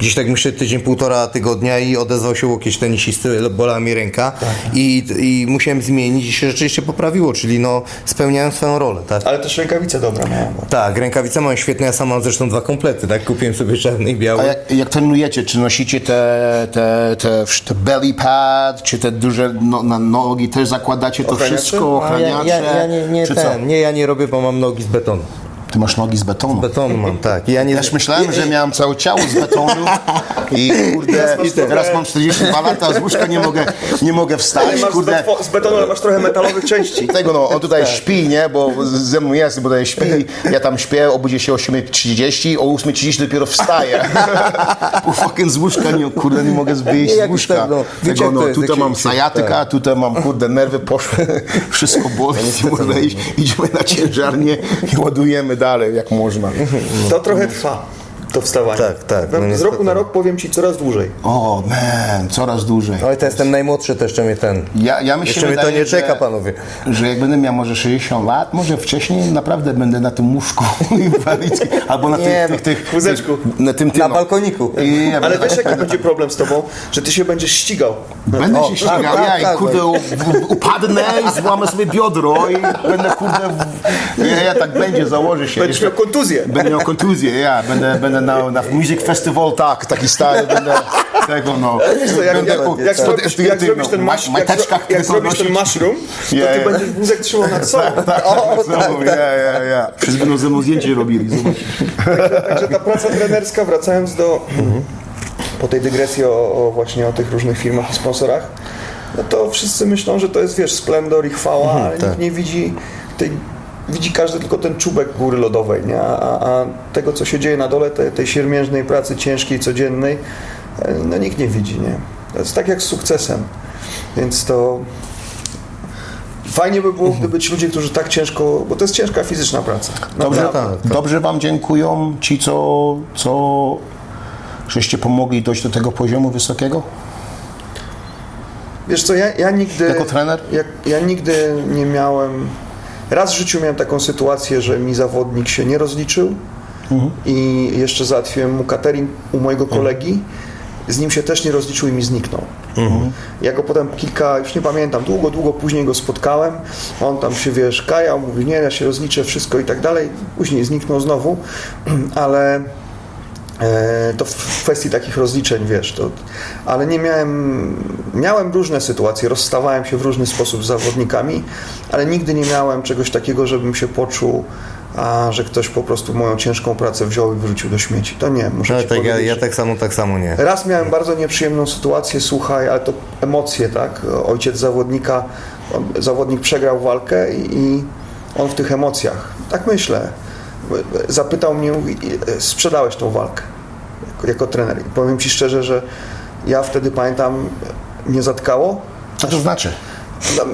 B: gdzieś tak myślę tydzień, półtora tygodnia i odezwał się łokieć tenisisty, bolała mi ręka i, i musiałem zmienić i się rzeczywiście poprawiło, czyli no spełniałem swoją rolę, tak?
C: Ale też rękawice dobra miałem.
B: Tak, rękawice mam świetne, ja sam mam zresztą dwa komplety, tak? Kupiłem sobie czarny i biały.
A: A jak, jak trenujecie, czy nosicie te, te, te, te belly pad, czy te duże no, na nogi też zakładacie to
C: Ochraniacze?
A: wszystko,
B: A ja,
A: ochraniacze,
B: ja, ja nie, nie,
A: czy co?
B: ten, nie, ja nie robię, bo mam nogi z betonu.
A: Ty masz nogi z betonu.
B: Betonu mam, tak. I Ja nie,
A: Też myślałem, że miałem całe ciało z betonu i kurde,
C: trochę-
A: teraz mam 42 lata, a z łóżka nie mogę, nie mogę wstać,
C: Masz z,
A: kurde.
C: z betonu, ale masz trochę metalowych części.
A: Tego no, on tutaj
B: Tak.
A: śpi, nie, bo ze mną jest, bo tutaj śpi, ja tam śpię, obudzę się o 8.30, o 8.30 dopiero wstaję. Po fucking z łóżka, nie, kurde, nie mogę wyjść
B: Nie,
A: z łóżka.
B: tak, no,
A: Tego
B: to
A: no, tutaj mam sajatyka,
B: tak.
A: tutaj mam, kurde, nerwy poszły, wszystko boli, kurde, iść- idziemy na ciężarnię i ładujemy dalej, jak można.
C: To trochę trwa, to wstawanie.
B: Tak, tak, no
C: z
B: niestety.
C: roku na rok powiem Ci coraz dłużej.
A: O, man, coraz dłużej.
B: Ale to jestem najmłodszy, to jeszcze mnie ten.
A: Ja, ja się
B: Jeszcze mnie to nie czeka,
A: że,
B: panowie.
A: Że jak będę miał może 60 lat, może wcześniej naprawdę będę na tym łóżku inwalidzkim, albo na
B: Nie,
A: tych, tych, tych na tym, tym
B: Na balkoniku.
A: I ja
C: Ale wiesz jaki będzie problem z Tobą? Że Ty się będziesz ścigał.
A: będę
B: O,
A: się ścigał,
B: tak, tak,
A: ja i
B: tak,
A: kurde u- upadnę i złamę sobie biodro i będę kurde, w, ja, ja tak będzie, założę się.
C: Będziesz miał kontuzję.
A: Będę miał kontuzję, ja, będę będę na, na Music Festival, tak, taki stary będę tego, no.
C: Co, jak,
A: będę
C: jak,
A: u-
C: jak,
A: w-
C: zrobisz, jak ten jak, jak zrobisz mushroom, to
A: Ja,
C: ty będziesz wózek trzymał nad sobą.
A: Tak, znowu, ja, ja, ja. Wszyscy będą ze mną zdjęcie robili, zobacz.
C: Także ta praca trenerska, wracając do po tej dygresji o, o właśnie o tych różnych firmach i sponsorach, no to wszyscy myślą, że to jest wiesz, splendor i chwała, ale nikt nie widzi tej, widzi każdy tylko ten czubek góry lodowej, nie? A, a, tego, co się dzieje na dole, tej, tej siermiężnej pracy ciężkiej, codziennej, e, no nikt nie widzi, nie? To jest tak jak z sukcesem. Więc to fajnie by było, gdyby ci ludzie, którzy tak ciężko, bo to jest ciężka fizyczna praca.
A: Dobrze,
C: Naprawdę.
A: dobrze wam dziękują ci, co, co żeście pomogli dojść do tego poziomu wysokiego?
C: Wiesz co, ja, ja nigdy...
A: Jako trener?
C: Ja, ja nigdy nie miałem... Raz w życiu miałem taką sytuację, że mi zawodnik się nie rozliczył i jeszcze załatwiłem mu catering u mojego kolegi. Z nim się też nie rozliczył i mi zniknął. Ja go potem kilka, już nie pamiętam, długo, długo później go spotkałem. On tam się, wiesz, kajał, mówi, nie, ja się rozliczę, wszystko i tak dalej. Później zniknął znowu, ale To w kwestii takich rozliczeń, wiesz, to, ale nie miałem, miałem różne sytuacje, rozstawałem się w różny sposób z zawodnikami, ale nigdy nie miałem czegoś takiego, żebym się poczuł, a że ktoś po prostu moją ciężką pracę wziął i wyrzucił do śmieci. To nie, muszę
B: No, tak, ja,
C: powiedzieć.
B: ja tak samo, tak samo nie.
C: Raz miałem bardzo nieprzyjemną sytuację, słuchaj, ale to emocje, tak? Ojciec zawodnika, zawodnik przegrał walkę i, i on w tych emocjach, tak myślę, zapytał mnie, mówi, sprzedałeś tą walkę jako, trener. I powiem Ci szczerze, że ja wtedy pamiętam, mnie zatkało,
A: Co to znaczy?
C: no,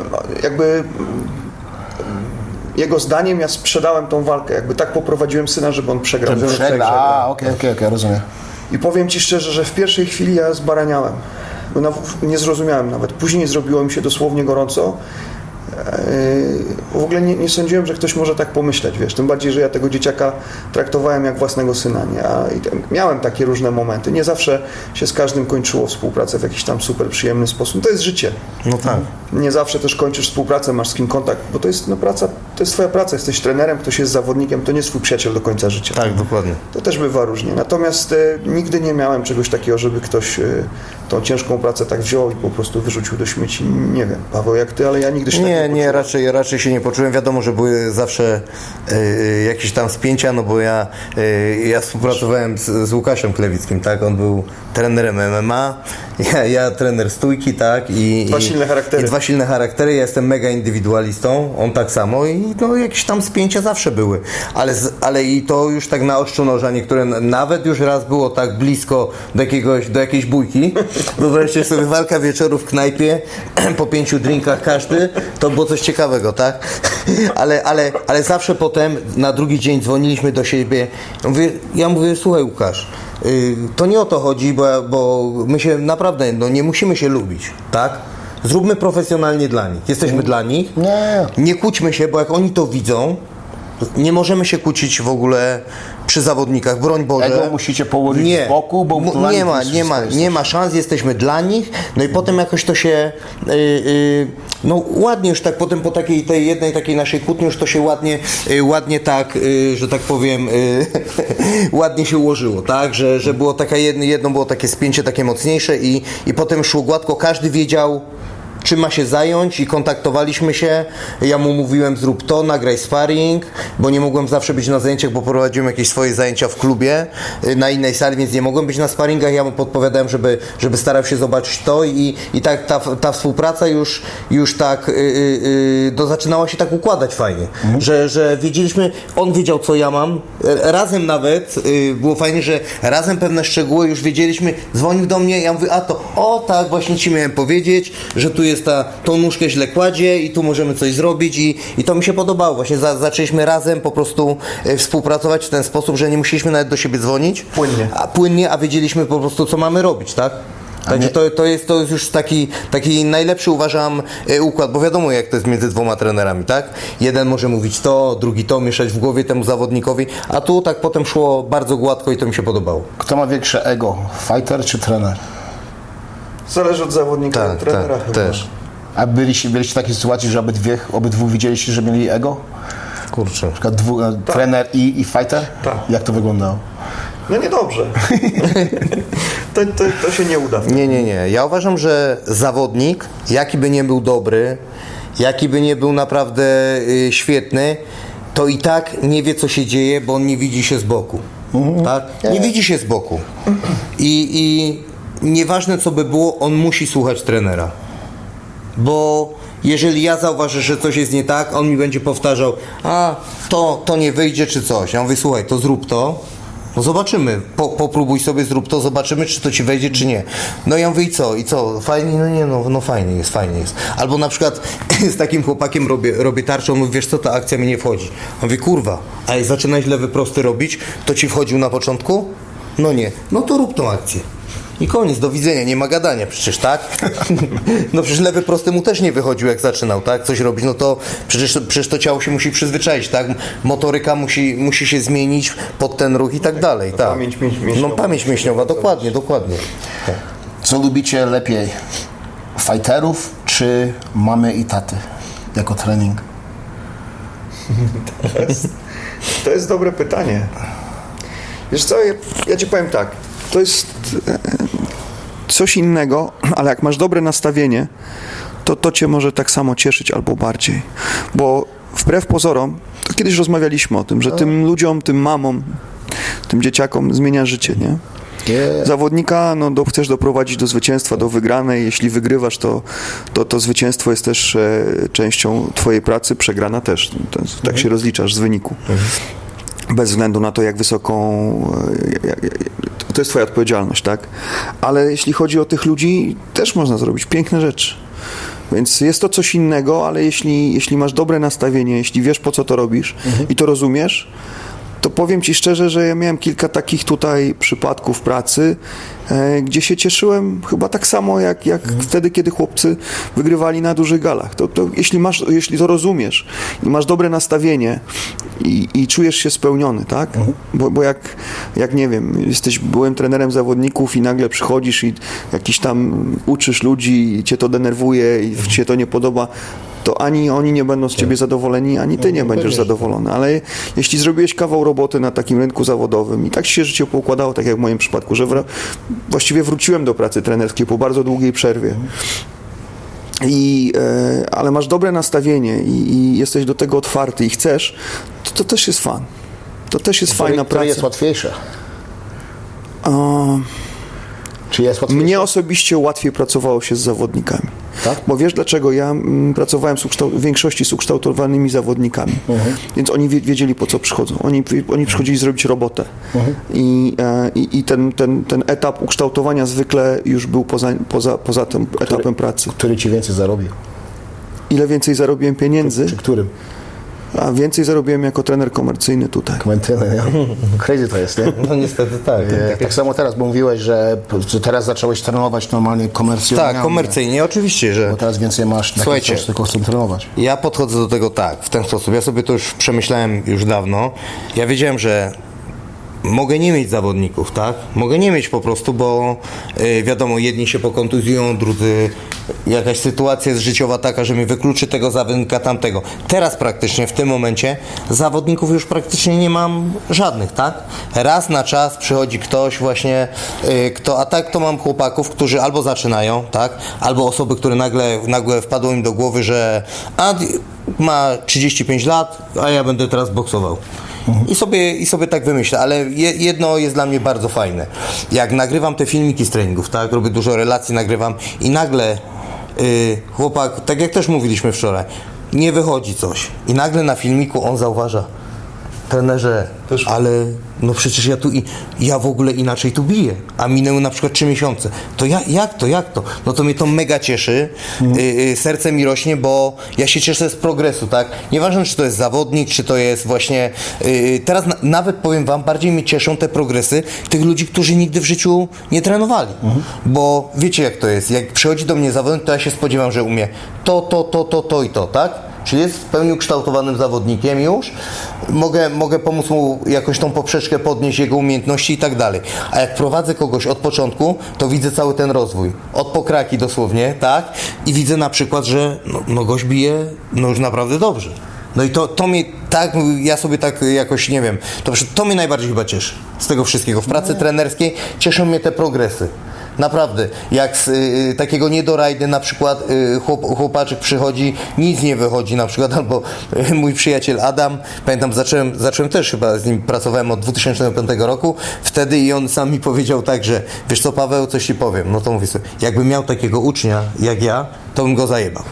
C: jakby mm, jego zdaniem ja sprzedałem tą walkę, jakby tak poprowadziłem syna, żeby on przegrał.
A: Przegra, a, okej, okej, okej, rozumiem.
C: I powiem Ci szczerze, że w pierwszej chwili ja zbaraniałem. Bo Nie zrozumiałem nawet. Później zrobiło mi się dosłownie gorąco. Yy, W ogóle nie, nie sądziłem, że ktoś może tak pomyśleć, wiesz. Tym bardziej, że ja tego dzieciaka traktowałem jak własnego syna, nie? A miałem takie różne momenty. Nie zawsze się z każdym kończyło współpracę w jakiś tam super przyjemny sposób. To jest życie.
B: No tak.
C: Nie zawsze też kończysz współpracę, masz z kim kontakt, bo to jest no, praca, to jest twoja praca. Jesteś trenerem, ktoś jest zawodnikiem, to nie jest twój przyjaciel do końca życia.
B: Tak, dokładnie.
C: To też bywa różnie. Natomiast e, nigdy nie miałem czegoś takiego, żeby ktoś e, tą ciężką pracę tak wziął i po prostu wyrzucił do śmieci. Nie wiem, Paweł, jak ty, ale ja nigdy się tak
B: Nie, nie, raczej, raczej się nie poczułem. Wiadomo, że były zawsze e, jakieś tam spięcia, no bo ja, e, ja współpracowałem z, z Łukaszem Klewickim, tak? On był trenerem MMA, ja, ja trener stójki, tak? I,
C: Dwa
B: i,
C: silne charaktery.
B: I dwa silne charaktery. Ja jestem mega indywidualistą, on tak samo i no, jakieś tam spięcia zawsze były. Ale, z, ale i to już tak na ostrzu noża, niektóre nawet już raz było tak blisko do, jakiegoś, do jakiejś bójki. Wyobraźcie sobie walka wieczoru w knajpie, po pięciu drinkach każdy, to było coś ciekawego, tak? Ale, ale, ale zawsze potem na drugi dzień dzwoniliśmy do siebie. Ja mówię, ja mówię słuchaj Łukasz, y, to nie o to chodzi, bo, bo my się naprawdę, no nie musimy się lubić, tak? Zróbmy profesjonalnie dla nich. Jesteśmy dla nich.
A: Nie.
B: Nie kłóćmy się, bo jak oni to widzą, nie możemy się kłócić w ogóle przy zawodnikach, broń Boże.
A: Ego musicie położyć
B: nie.
A: z boku, bo dla
B: nie ma, nie ma, nie ma szans, jesteśmy dla nich, no i potem jakoś to się y, y, no ładnie już tak potem po takiej tej jednej takiej naszej kłótni już to się ładnie y, ładnie tak, y, że tak powiem y, ładnie się ułożyło, tak, że, że było taka jedno, jedno było takie spięcie takie mocniejsze i, i potem szło gładko, każdy wiedział czym ma się zająć i kontaktowaliśmy się. Ja mu mówiłem zrób to, nagraj sparring, bo nie mogłem zawsze być na zajęciach, bo prowadziłem jakieś swoje zajęcia w klubie y, na innej sali, więc nie mogłem być na sparingach. Ja mu podpowiadałem, żeby, żeby starał się zobaczyć to i, i tak ta, ta współpraca już, już tak y, y, y, to zaczynała się tak układać fajnie, że, że wiedzieliśmy, on wiedział co ja mam. E, Razem nawet y, było fajnie, że razem pewne szczegóły już wiedzieliśmy. Dzwonił do mnie, ja mówię, a to, o tak, właśnie ci miałem powiedzieć, że tu jest ta, tą nóżkę źle kładzie i tu możemy coś zrobić i, i to mi się podobało. Właśnie za, zaczęliśmy razem po prostu e, współpracować w ten sposób, że nie musieliśmy nawet do siebie dzwonić.
C: Płynnie.
B: A płynnie, a wiedzieliśmy po prostu, co mamy robić, tak? Także to, to, jest, to jest już taki, taki najlepszy uważam e, układ, bo wiadomo jak to jest między dwoma trenerami, tak? Jeden może mówić to, drugi to, mieszać w głowie temu zawodnikowi, a tu tak potem szło bardzo gładko i to mi się podobało.
A: Kto ma większe ego? Fighter czy trener?
C: Zależy od zawodnika,
B: Tak,
C: od trenera
B: tak,
C: chyba.
B: też.
A: A byliście, byliście w takiej sytuacji, że obydwie, obydwu widzieliście, że mieli ego?
B: Kurczę.
A: Na przykład dwu, e, trener i, i fighter?
C: Tak.
A: Jak to wyglądało?
C: No niedobrze. to, to, to się nie uda.
B: Nie, nie, nie. Ja uważam, że zawodnik, jaki by nie był dobry, jaki by nie był naprawdę y, świetny, to i tak nie wie, co się dzieje, bo on nie widzi się z boku. Tak? Nie widzi się z boku. I, I nieważne, co by było, on musi słuchać trenera. Bo jeżeli ja zauważę, że coś jest nie tak, on mi będzie powtarzał, a to, to nie wyjdzie czy coś. Ja mówię, słuchaj, to zrób to. No zobaczymy, po, popróbuj sobie, zrób to, zobaczymy, czy to ci wejdzie, czy nie. No ja mówię, i co, i co, fajnie, no nie, no, no fajnie jest, fajnie jest. Albo na przykład z takim chłopakiem robię, robię tarczę, on mówi, wiesz co, ta akcja mi nie wchodzi. On mówi, kurwa, a jak zaczynałeś lewy prosty robić, to ci wchodził na początku? No nie, no to rób tą akcję. I koniec, do widzenia, nie ma gadania przecież, tak? No przecież lewy prosty mu też nie wychodził jak zaczynał, tak? Coś robić, no to przecież, przecież to ciało się musi przyzwyczaić, tak? Motoryka musi, musi się zmienić pod ten ruch i tak dalej, tak?
C: pamięć mięś- mięśniowa.
B: No pamięć mięśniowa, dokładnie, dokładnie.
A: Co lubicie lepiej? Fighterów czy mamy i taty jako trening?
C: To jest dobre pytanie. Wiesz co, ja, ja ci powiem tak. To jest e, coś innego, ale jak masz dobre nastawienie, to to cię może tak samo cieszyć albo bardziej. Bo wbrew pozorom, to kiedyś rozmawialiśmy o tym, że tym ludziom, tym mamom, tym dzieciakom zmienia życie, nie? Zawodnika no, do, chcesz doprowadzić do zwycięstwa, do wygranej. Jeśli wygrywasz, to, to, to zwycięstwo jest też e, częścią Twojej pracy, przegrana też. To, tak się rozliczasz z wyniku. Bez względu na to, jak wysoką. e, To jest Twoja odpowiedzialność, tak? Ale jeśli chodzi o tych ludzi, też można zrobić piękne rzeczy. Więc jest to coś innego, ale jeśli, jeśli masz dobre nastawienie, jeśli wiesz po co to robisz i to rozumiesz, to powiem Ci szczerze, że ja miałem kilka takich tutaj przypadków pracy, e, gdzie się cieszyłem chyba tak samo jak, jak wtedy, kiedy chłopcy wygrywali na dużych galach. To, to jeśli, masz, jeśli to rozumiesz i masz dobre nastawienie i, i czujesz się spełniony, tak? Bo, bo jak, jak nie wiem, jesteś byłym trenerem zawodników i nagle przychodzisz i jakiś tam uczysz ludzi i cię to denerwuje i ci się to nie podoba, to ani oni nie będą z ciebie zadowoleni, ani ty nie będziesz zadowolony. Ale jeśli zrobiłeś kawał roboty na takim rynku zawodowym i tak się życie poukładało, tak jak w moim przypadku, że wra- właściwie wróciłem do pracy trenerskiej po bardzo długiej przerwie. I, e, ale masz dobre nastawienie i, i jesteś do tego otwarty i chcesz, to, to też jest fan. To też jest fajna
A: to
C: praca.
A: jest łatwiejsze. Czy jest?
C: Mnie osobiście łatwiej pracowało się z zawodnikami.
A: Tak?
C: Bo wiesz dlaczego? Ja mm, pracowałem z w większości z ukształtowanymi zawodnikami.
A: Mhm.
C: Więc oni wie- wiedzieli po co przychodzą. Oni, oni przychodzili zrobić robotę.
A: Mhm.
C: I, e, i, i ten, ten, ten etap ukształtowania zwykle już był poza, poza, poza tym etapem pracy.
A: Który ci więcej zarobił?
C: Ile więcej zarobiłem pieniędzy,
A: Czy którym?
C: A więcej zarobiłem jako trener komercyjny tutaj.
A: Komentyny, nie? Crazy to jest, nie?
B: No niestety tak.
A: E, Tak samo teraz, bo mówiłeś, że, teraz zacząłeś trenować normalnie komercjonalnie.
B: Tak, komercyjnie, oczywiście, że...
A: Bo teraz więcej masz na
B: Słuchajcie.
A: coś, tylko chcą trenować.
B: Ja podchodzę do tego tak, w ten sposób. Ja sobie to już przemyślałem już dawno. Ja wiedziałem, że mogę nie mieć zawodników, tak? Mogę nie mieć po prostu, bo y, wiadomo, jedni się pokontuzjują, drudzy jakaś sytuacja jest życiowa taka, że mi wykluczy tego zawodnika tamtego. Teraz praktycznie w tym momencie zawodników już praktycznie nie mam żadnych, tak? Raz na czas przychodzi ktoś właśnie, y, kto, a tak to mam chłopaków, którzy albo zaczynają, tak? Albo osoby, które nagle, nagle wpadło im do głowy, że a, ma 35 lat, a ja będę teraz boksował. I sobie, I sobie tak wymyślę, ale je, jedno jest dla mnie bardzo fajne. Jak nagrywam te filmiki z treningów, tak, robię dużo relacji, nagrywam i nagle y, chłopak, tak jak też mówiliśmy wczoraj, nie wychodzi coś i nagle na filmiku on zauważa, trenerze, ale no przecież ja tu i ja w ogóle inaczej tu biję, a minęły na przykład trzy miesiące. To ja, jak to, jak to? No to mnie to mega cieszy, y, y, serce mi rośnie, bo ja się cieszę z progresu, tak? Nieważne, czy to jest zawodnik, czy to jest właśnie, y, teraz na, nawet powiem wam, bardziej mnie cieszą te progresy tych ludzi, którzy nigdy w życiu nie trenowali, bo wiecie jak to jest, jak przychodzi do mnie zawodnik, to ja się spodziewam, że umie to, to, to, to, to i to, tak? Czyli jest w pełni ukształtowanym zawodnikiem już, mogę, mogę pomóc mu jakoś tą poprzeczkę podnieść, jego umiejętności i tak dalej. A jak prowadzę kogoś od początku, to widzę cały ten rozwój. Od pokraki dosłownie, tak? I widzę na przykład, że no, no gość bije no już naprawdę dobrze. No i to, to mnie tak, ja sobie tak jakoś nie wiem, to, to mnie najbardziej chyba cieszy z tego wszystkiego. W pracy trenerskiej cieszą mnie te progresy. Naprawdę, jak z y, takiego niedorajdy na przykład y, chłop, chłopaczek przychodzi, nic nie wychodzi na przykład, albo y, mój przyjaciel Adam, pamiętam, zacząłem, zacząłem też chyba z nim, pracowałem od 2005 roku, wtedy i on sam mi powiedział tak, że wiesz co Paweł, coś ci powiem, no to mówię sobie, jakbym miał takiego ucznia jak ja, to bym go zajebał.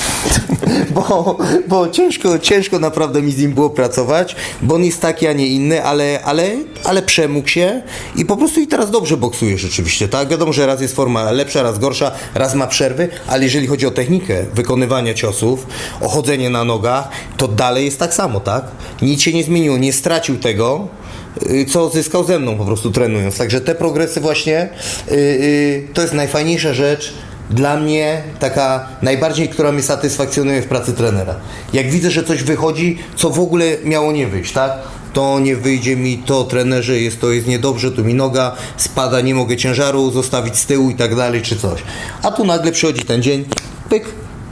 B: bo, bo ciężko, ciężko naprawdę mi z nim było pracować, bo on jest taki, a nie inny, ale, ale, ale przemógł się i po prostu i teraz dobrze boksuje rzeczywiście, tak? Wiadomo, że raz jest forma lepsza, raz gorsza, raz ma przerwy, ale jeżeli chodzi o technikę wykonywania ciosów, o chodzenie na nogach, to dalej jest tak samo, tak? Nic się nie zmieniło, nie stracił tego, y, co zyskał ze mną po prostu trenując. Także te progresy właśnie yy, yy, to jest najfajniejsza rzecz dla mnie taka najbardziej, która mnie satysfakcjonuje w pracy trenera. Jak widzę, że coś wychodzi, co w ogóle miało nie wyjść, tak? To nie wyjdzie mi, to trenerze jest, to jest niedobrze, tu mi noga spada, nie mogę ciężaru zostawić z tyłu i tak dalej, czy coś. A tu nagle przychodzi ten dzień, pyk,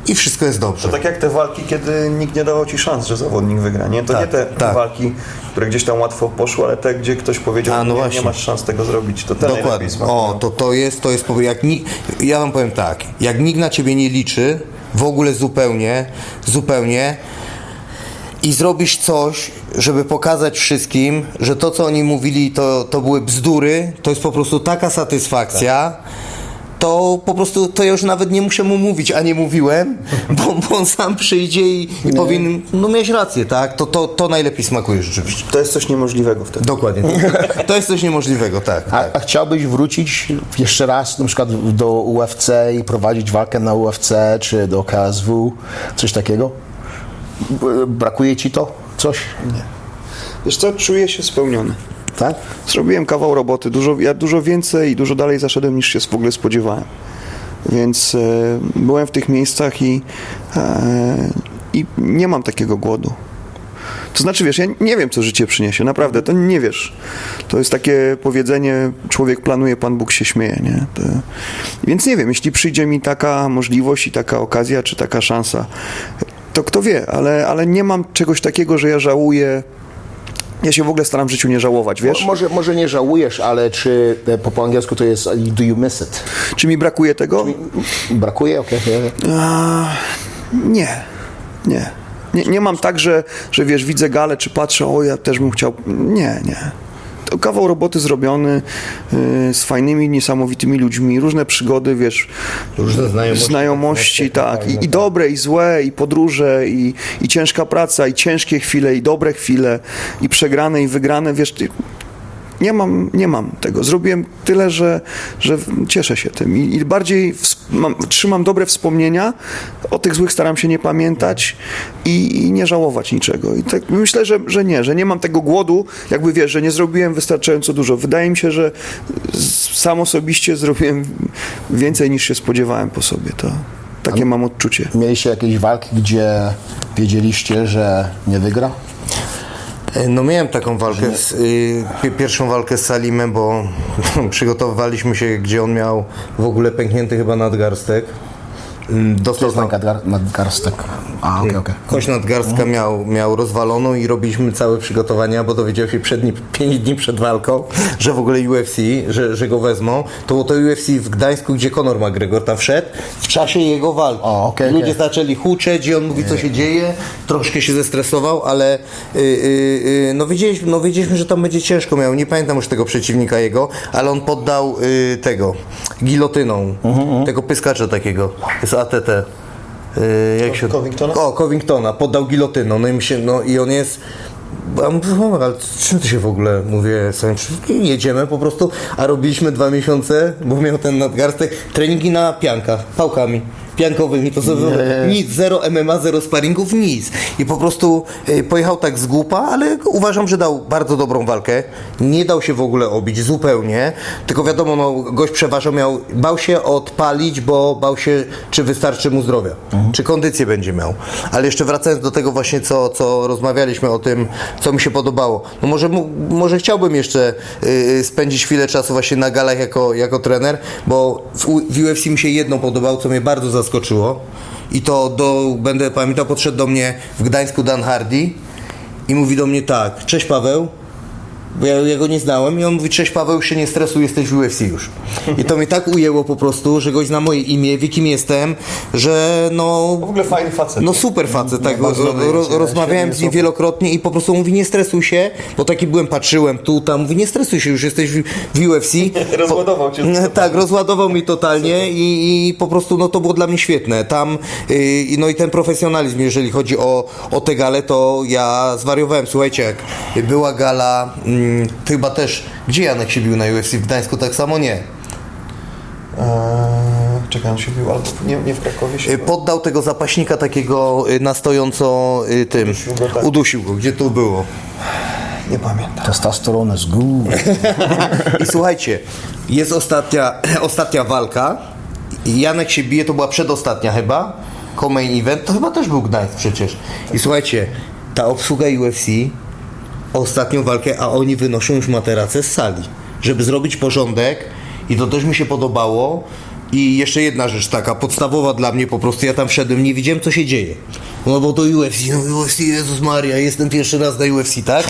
B: i wszystko jest dobrze.
D: To tak jak te walki, kiedy nikt nie dawał ci szans, że zawodnik wygra, nie? To
B: Tak,
D: nie te
B: tak.
D: walki, które gdzieś tam łatwo poszły, ale te, gdzie ktoś powiedział,
B: A, no
D: nie, nie masz szans tego zrobić, to te
B: Dokładnie. O, to, to jest, to jest, jak nikt, ja wam powiem tak, jak nikt na ciebie nie liczy, w ogóle zupełnie, zupełnie i zrobisz coś, żeby pokazać wszystkim, że to, co oni mówili, to, to były bzdury, to jest po prostu taka satysfakcja, to po prostu, to ja już nawet nie muszę mu mówić, a nie mówiłem, bo, bo on sam przyjdzie i, i powinien, no miałeś rację, tak, to, to, to najlepiej smakuje rzeczywiście.
C: To jest coś niemożliwego wtedy.
B: Dokładnie. To jest coś niemożliwego, tak.
A: A,
B: tak.
A: a chciałbyś wrócić jeszcze raz na przykład do UFC i prowadzić walkę na UFC czy do KSW, coś takiego? Brakuje ci to? Coś?
C: Wiesz co, czuję się spełniony.
A: Tak?
C: Zrobiłem kawał roboty, dużo, ja dużo więcej i dużo dalej zaszedłem niż się w ogóle spodziewałem. Więc e, byłem w tych miejscach i, e, i nie mam takiego głodu. To znaczy, wiesz, ja nie wiem, co życie przyniesie, naprawdę, to nie wiesz. To jest takie powiedzenie, człowiek planuje, Pan Bóg się śmieje, nie? To, więc nie wiem, jeśli przyjdzie mi taka możliwość i taka okazja, czy taka szansa, to kto wie, ale, ale nie mam czegoś takiego, że ja żałuję. Ja się w ogóle staram w życiu nie żałować, wiesz?
A: Może, może nie żałujesz, ale czy e, po, po angielsku to jest do you miss it?
C: Czy mi brakuje tego?
A: Brakuje? Okej.
C: A, nie, nie. Nie, nie mam tak, że, że wiesz, widzę galę, czy patrzę, o ja też bym chciał. Nie, nie. Kawał roboty zrobiony yy, z fajnymi, niesamowitymi ludźmi, różne przygody, wiesz,
B: Różne znajomości.
C: znajomości, tak,
B: fajne,
C: i, i dobre, i złe, i podróże, i, i ciężka praca, i ciężkie chwile, i dobre chwile, i przegrane, i wygrane, wiesz, ty, nie mam, nie mam tego. Zrobiłem tyle, że, że cieszę się tym i, i bardziej mam, trzymam dobre wspomnienia, o tych złych staram się nie pamiętać i, i nie żałować niczego. I tak myślę, że, że nie, że nie mam tego głodu, jakby wiesz, że nie zrobiłem wystarczająco dużo. Wydaje mi się, że sam osobiście zrobiłem więcej niż się spodziewałem po sobie. To takie mam odczucie.
A: Mieliście jakieś walki, gdzie wiedzieliście, że nie wygra?
B: No miałem taką walkę, z, y, pi- pierwszą walkę z Salimem, bo przygotowywaliśmy się, gdzie on miał w ogóle pęknięty chyba nadgarstek. Mm, Dostał tam
A: nadgar- nadgarstek. A, okej, okej.
B: kość nadgarstka miał, miał rozwaloną i robiliśmy całe przygotowania, bo dowiedział się przed dni, 5 dni przed walką, że w ogóle UFC, że, że go wezmą. To było to UFC w Gdańsku, gdzie Conor McGregor tam wszedł w czasie jego walki.
A: O, okej,
B: Ludzie
A: okej.
B: zaczęli huczeć i on mówi, co się dzieje. Troszkę się zestresował, ale y, y, y, no, wiedzieliśmy, no wiedzieliśmy, że tam będzie ciężko miał. Nie pamiętam już tego przeciwnika jego, ale on poddał y, tego gilotyną,
A: Mhm,
B: tego pyskacza takiego. To jest ATT. Y, jak się...
D: Covingtona?
B: O, Covingtona, poddał gilotyną. No i, mi się, no, i on jest. A mówię, "O, ale czym ty się w ogóle mówię sobie, jedziemy po prostu, a robiliśmy dwa miesiące, bo miał ten nadgarstek, treningi na piankach, pałkami piankowymi, to sobie nic, zero MMA, zero sparingów, nic. I po prostu y, pojechał tak z głupa, ale uważam, że dał bardzo dobrą walkę. Nie dał się w ogóle obić zupełnie, tylko wiadomo, no, gość przeważał, miał, bał się odpalić, bo bał się, czy wystarczy mu zdrowia, czy kondycję będzie miał. Ale jeszcze wracając do tego właśnie, co, co rozmawialiśmy o tym, co mi się podobało. No może, może chciałbym jeszcze y, spędzić chwilę czasu właśnie na galach jako, jako trener, bo w UFC mi się jedno podobało, co mnie bardzo zaskoczyło. I to do, będę pamiętał, podszedł do mnie w Gdańsku Dan Hardy i mówi do mnie tak, cześć Paweł, bo ja, ja go nie znałem i on mówi, cześć Paweł, się nie stresuj, jesteś w UFC już. I to mnie tak ujęło po prostu, że goś zna moje imię, wie kim jestem, że no...
C: W ogóle fajny facet.
B: No super facet, tak, ro,
A: ja
B: rozmawiałem z nim wielokrotnie i po prostu mówi, nie stresuj się, bo taki byłem, patrzyłem tu, tam, mówi, nie stresuj się, już jesteś w, w UFC.
C: Rozładował cię.
B: Po- Tak, rozładował mi totalnie i, i po prostu no to było dla mnie świetne. Tam, yy, no i ten profesjonalizm, jeżeli chodzi o, o te gale, to ja zwariowałem. Słuchajcie, jak była gala, mm, to chyba też, gdzie Janek się bił na UFC? W Gdańsku tak samo nie.
C: Eee, czekaj, on się bił albo nie, nie w Krakowie się
B: Y, Poddał tego zapaśnika takiego y, na stojąco y, tym,
C: Udusił go, tak.
B: udusił go, gdzie to było.
C: nie pamiętam.
A: Testosteron z góry.
B: I słuchajcie, jest ostatnia, ostatnia walka. I Janek się bije, to była przedostatnia chyba. Co-main event, to chyba też był Gdańsk przecież. I słuchajcie, ta obsługa UFC, ostatnią walkę, a oni wynoszą już materace z sali, żeby zrobić porządek. I to też mi się podobało. I jeszcze jedna rzecz taka podstawowa dla mnie po prostu, ja tam wszedłem, nie widziałem co się dzieje. No bo to UFC, no UFC, Jezus Maria, jestem pierwszy raz na UFC, tak?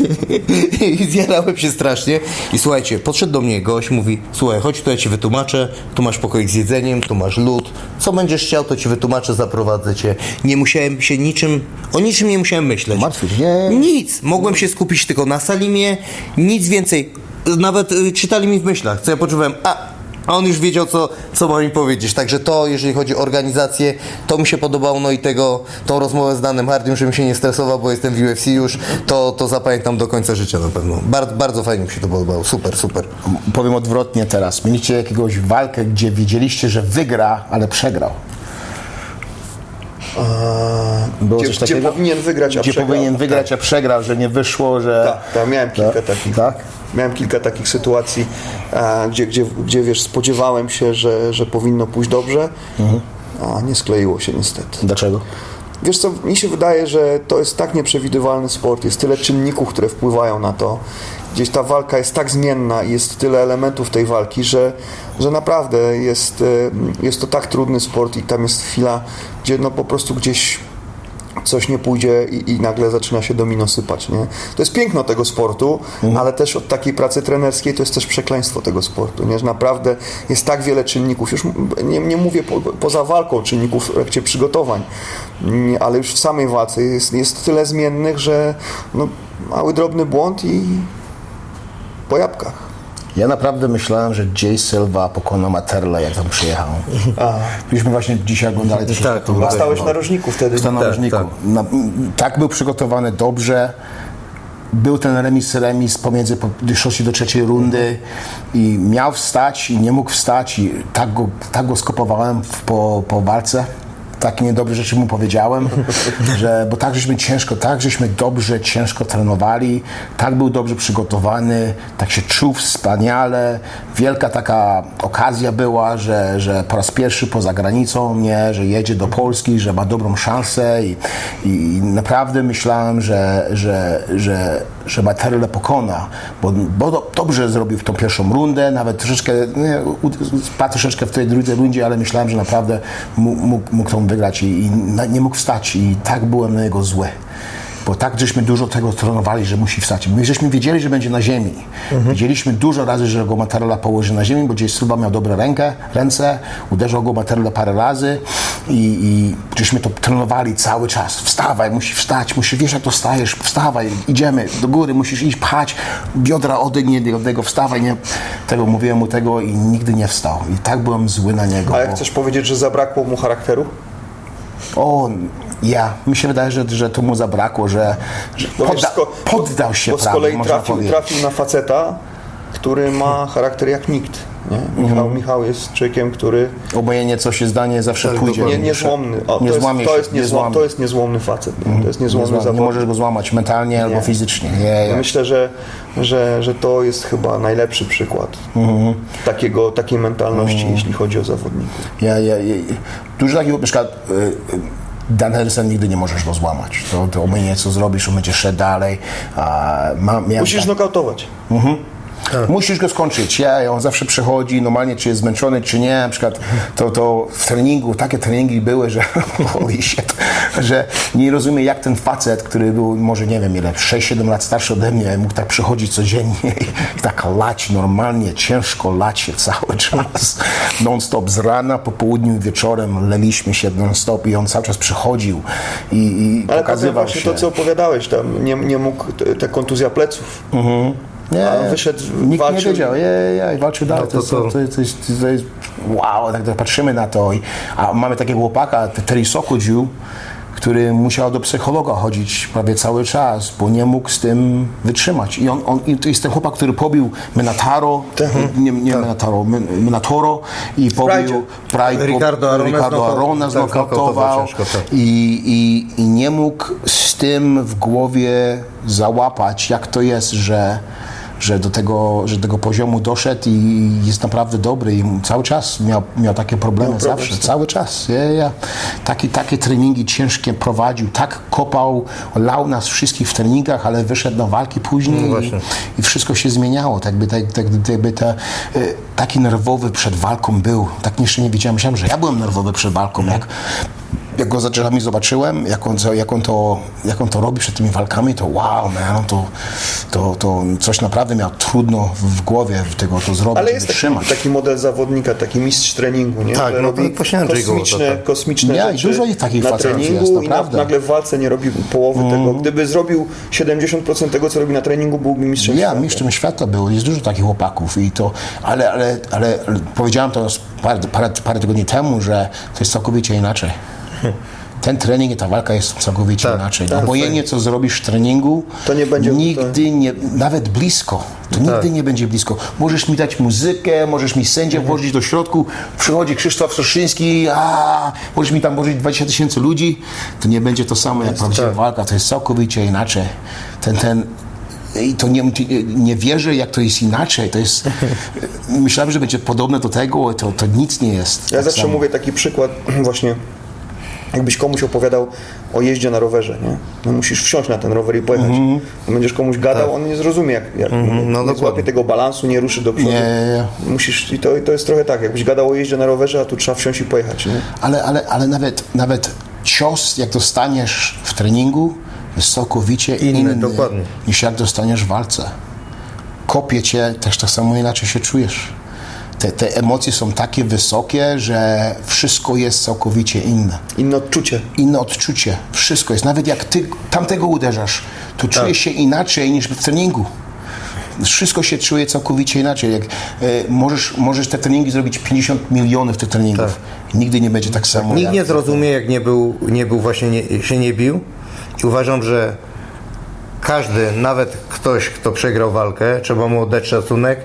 B: I zjarałem się strasznie. I słuchajcie, podszedł do mnie gość, mówi, słuchaj, chodź tu, ja ci wytłumaczę, tu masz pokoik z jedzeniem, tu masz lód, co będziesz chciał, to ci wytłumaczę, zaprowadzę cię. Nie musiałem się niczym, o niczym nie musiałem myśleć.
A: Martwić, nie.
B: Nic, mogłem się skupić tylko na salimie, nic więcej. Nawet y, czytali mi w myślach, co ja poczułem, a, a on już wiedział, co, co ma mi powiedzieć. Także to, jeżeli chodzi o organizację, to mi się podobało, no i tego, tą rozmowę z Danem Hardym, żebym się nie stresował, bo jestem w UFC już, to, to zapamiętam do końca życia na pewno. Bardzo, bardzo fajnie mi się to podobało, super, super.
A: Powiem odwrotnie teraz. Mieliście jakiegoś walkę, gdzie wiedzieliście, że wygra, ale przegrał. Było
C: Gdzie,
A: coś
C: gdzie
A: takiego?
C: powinien wygrać, a
A: Gdzie
C: przegrał.
A: powinien wygrać, a przegrał, że nie wyszło, że...
C: Tak, tak, miałem kilka takich.
A: Tak?
C: Miałem kilka takich sytuacji, e, gdzie, gdzie, gdzie wiesz, spodziewałem się, że, że powinno pójść dobrze,
A: Mhm.
C: a nie skleiło się niestety.
A: Dlaczego?
C: Wiesz co, mi się wydaje, że to jest tak nieprzewidywalny sport, jest tyle czynników, które wpływają na to. Gdzieś ta walka jest tak zmienna i jest tyle elementów tej walki, że, że naprawdę jest, e, jest to tak trudny sport i tam jest chwila, gdzie no po prostu gdzieś coś nie pójdzie i, i nagle zaczyna się domino sypać, nie? To jest piękno tego sportu, ale też od takiej pracy trenerskiej to jest też przekleństwo tego sportu, nie? Że naprawdę jest tak wiele czynników, już nie, nie mówię po, poza walką czynników w trakcie przygotowań, nie, ale już w samej walce jest, jest tyle zmiennych, że no, mały drobny błąd i po jabłkach.
A: Ja naprawdę myślałem, że Jay Silva pokona Materla, jak tam przyjechał. Myśmy właśnie dzisiaj oglądali też
B: Tak, to
A: walkę,
C: Stałeś na rożniku wtedy.
A: Stał na
B: Tak,
A: różniku.
B: tak.
A: Na, tak był przygotowany dobrze. Był ten remis, remis pomiędzy po- trzeciej do trzeciej rundy i miał wstać i nie mógł wstać i tak go, tak go skopowałem w, po, po walce. Tak niedobrze rzeczy mu powiedziałem, że, bo tak żeśmy ciężko, tak żeśmy dobrze, ciężko trenowali, tak był dobrze przygotowany, tak się czuł wspaniale. Wielka taka okazja była, że, że po raz pierwszy poza granicą, nie, że jedzie do Polski, że ma dobrą szansę i, i naprawdę myślałem, że, że, że, że Materle pokona, bo, bo do, dobrze zrobił w tą pierwszą rundę, nawet troszeczkę, nie, u- spadł troszeczkę w tej drugiej rundzie, ale myślałem, że naprawdę mógł, mógł, tą wygrać i, i nie mógł wstać i tak byłem na niego zły. Bo tak żeśmy dużo tego trenowali, że musi wstać. My żeśmy wiedzieli, że będzie na ziemi. Wiedzieliśmy dużo razy, że go Materla położy na ziemi, bo gdzieś Silva miał dobre rękę, ręce, uderzał go Materla parę razy i, i żeśmy to trenowali cały czas. Wstawaj, musi wstać, musi, wiesz jak to stajesz, wstawaj, idziemy do góry, musisz iść, pchać, biodra odejmij od niego, wstawaj, nie? Tego mówiłem mu tego i nigdy nie wstał. I tak byłem zły na niego.
C: A jak
A: bo-
C: chcesz powiedzieć, że zabrakło mu charakteru?
A: o, ja. Mi się wydaje, że, że to mu zabrakło, że, że
C: wiesz,
A: podda,
C: sko-
A: poddał się
C: Bo z
A: prawie,
C: kolei
A: można
C: trafił, trafił na faceta, który ma charakter jak nikt. Nie? Michał,
A: Mhm.
C: Michał jest człowiekiem, który
A: Obojętnie co się zdanie, zawsze pójdzie.
C: nie, niezłomny. O,
A: nie
C: to, jest, to,
A: się,
C: jest
A: nie
C: niezłom, to jest niezłomny facet. Nie? To jest
A: Nie,
C: niezłomny
A: nie
C: zawodnik.
A: możesz go złamać mentalnie albo fizycznie. Nie,
C: Ja
A: nie.
C: myślę, że, że, że to jest chyba najlepszy przykład
A: Mhm.
C: takiego, takiej mentalności, jeśli chodzi o zawodników.
A: Ja, ja, ja, dużo takiego, na przykład y, y, Dan Henderson nigdy nie możesz go złamać. To, to umienie co zrobisz, będzie szedł dalej. A, ma,
C: Musisz
A: tak-
C: nokautować.
A: Musisz go skończyć. Ja, on zawsze przychodzi, normalnie czy jest zmęczony, czy nie. Na przykład to, to w treningu, takie treningi były, że holy shit, że nie rozumiem jak ten facet, który był może nie wiem ile, 6-7 lat starszy ode mnie, mógł tak przychodzić codziennie i tak lać normalnie, ciężko lać się cały czas. Non-stop z rana, po południu, wieczorem leliśmy się non-stop i on cały czas przychodził i, i
C: Ale
A: pokazywał
C: właśnie
A: się.
C: to, co opowiadałeś tam, nie, nie mógł, ta kontuzja pleców.
A: Nie,
C: A wyszedł,
A: nikt
C: walczył.
A: nie wiedział, ja, ja, i walczył dalej.
B: No
A: to,
B: to
A: to, to, jest, to jest wow, tak, tak patrzymy na to. I, a mamy takiego chłopaka, Terry Sokodziu, który musiał do psychologa chodzić prawie cały czas, bo nie mógł z tym wytrzymać. I on, on i to jest ten chłopak, który pobił Menataro, nie, nie Menataro, Men- Menatoro i pobił Pride,
B: Ricardo Arona
A: Ricardo Arona
B: tak, znokautował tak.
A: i, i, i nie mógł z tym w głowie załapać, jak to jest, że, że do tego, że do tego poziomu doszedł i jest naprawdę dobry i cały czas miał, miał takie problemy
C: Miał problem
A: zawsze, cały czas. Ja, ja. Takie, takie treningi ciężkie prowadził, tak kopał, lał nas wszystkich w treningach, ale wyszedł na walki później i,
B: właśnie.
A: i wszystko się zmieniało. Tak by, tak, tak, tak by te, y, taki nerwowy przed walką był. Tak jeszcze nie wiedziałem. Myślałem, że ja byłem nerwowy przed walką. Jak, jak go za drzewami zobaczyłem, jak on, jak, on to, jak on to robi przed tymi walkami, to wow, man, to, to, to coś naprawdę miał trudno w głowie w tego to zrobić,
C: Ale jest taki,
A: wytrzymać.
C: taki model zawodnika, taki mistrz treningu, nie?
B: Tak, no
C: robi
B: to
C: kosmiczne,
B: Gołota, tak.
C: kosmiczne
A: Nie, i
C: rzeczy
A: dużo ich takich
C: na
A: facetów
C: treningu
A: jest,
C: i na, nagle w walce nie robi połowy tego. Gdyby zrobił 70% tego, co robi na treningu, byłby mistrzem
A: Ja,
C: świata.
A: mistrzem świata był, jest dużo takich chłopaków i to, ale, ale, ale powiedziałem to parę, parę, parę tygodni temu, że to jest całkowicie inaczej. Ten trening i ta walka jest całkowicie
B: Tak,
A: inaczej.
B: tak,
A: Obojętnie co zrobisz w treningu,
C: To nie będzie-
A: nigdy nie, nawet blisko, to nigdy nie będzie blisko. Możesz mi dać muzykę, możesz mi sędzię włożyć do środku, przychodzi Krzysztof Soszyński, a możesz mi tam włożyć 20 tysięcy ludzi, to nie będzie to samo jak prawdziwa walka, to jest całkowicie inaczej. Ten, ten, i to nie, nie wierzę, jak to jest inaczej. To jest, myślałem, że będzie podobne do tego, to, to nic nie jest.
C: Ja
A: tak
C: zawsze
A: samo.
C: mówię taki przykład właśnie, jakbyś komuś opowiadał o jeździe na rowerze, nie? No musisz wsiąść na ten rower i pojechać.
A: Mhm.
C: Będziesz komuś gadał, on nie zrozumie, jak, jak
B: no
C: nie złapie tego balansu, nie ruszy do przodu.
A: Nie, nie, nie.
C: Musisz, i to, i to jest trochę tak, jakbyś gadał o jeździe na rowerze, a tu trzeba wsiąść i pojechać, nie?
A: Ale, ale, ale nawet, nawet cios, jak dostaniesz w treningu, jest całkowicie
B: Inny,
A: inny,
B: dokładnie.
A: niż jak dostaniesz w walce. Kopie cię, też tak samo inaczej się czujesz. Te, te emocje są takie wysokie, że wszystko jest całkowicie inne.
C: Inne odczucie.
A: Inne odczucie. Wszystko jest. Nawet jak ty tamtego uderzasz, to czujesz się inaczej niż w treningu. Wszystko się czuje całkowicie inaczej. Jak, e, możesz, możesz te treningi zrobić 50 milionów tych treningów. Nigdy nie będzie tak samo.
B: Nikt
A: jak-
B: nie zrozumie, jak nie był, nie był właśnie, nie, się nie bił. I uważam, że każdy, nawet ktoś, kto przegrał walkę, trzeba mu oddać szacunek,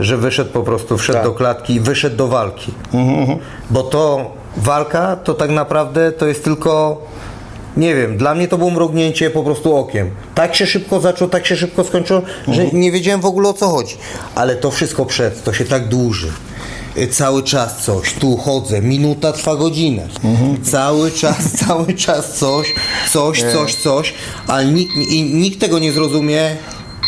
B: że wyszedł po prostu, wszedł
C: Tak.
B: do klatki i wyszedł do walki. Bo to walka, to tak naprawdę to jest tylko, nie wiem, dla mnie to było mrugnięcie po prostu okiem. Tak się szybko zaczął, tak się szybko skończyło, że nie wiedziałem w ogóle o co chodzi. Ale to wszystko przed, to się tak dłuży. Y, Cały czas coś, tu chodzę, minuta trwa godzinę. Cały czas, cały czas coś, coś, coś, coś, ale nikt, i nikt tego nie zrozumie,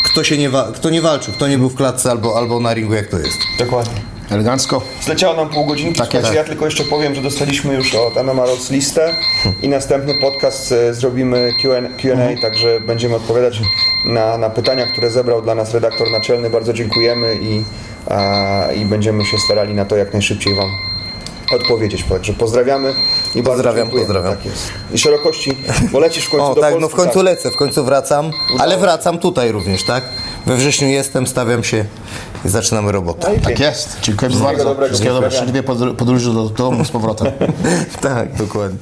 B: kto, się nie, wa- kto nie walczył, kto nie był w klatce albo, albo na ringu, jak to jest.
C: Dokładnie.
A: Elegancko.
C: Zleciało nam pół godzinki.
A: Tak jest.
C: ja tylko jeszcze powiem, że dostaliśmy już od MMA Ross listę i następny podcast e, zrobimy Q&A,
A: Mhm.
C: także będziemy odpowiadać na, na pytania, które zebrał dla nas redaktor naczelny. Bardzo dziękujemy i, a, i będziemy się starali na to jak najszybciej Wam odpowiedzieć. Także pozdrawiamy i bardzo
B: Pozdrawiam,
C: dziękujemy.
B: pozdrawiam.
C: Tak jest. I szerokości, bo lecisz w końcu
B: O
C: do
B: tak,
C: Polski.
B: no w końcu
C: tak.
B: lecę, w końcu wracam, ale wracam tutaj również, tak? We wrześniu jestem, stawiam się i zaczynamy robotę.
C: No i
A: Tak jest. Dziękuję
C: Wszystkiego
A: bardzo.
C: dobrego.
A: Wszystkiego dobrego. Szczęśliwie podróży do domu z powrotem.
B: tak, dokładnie.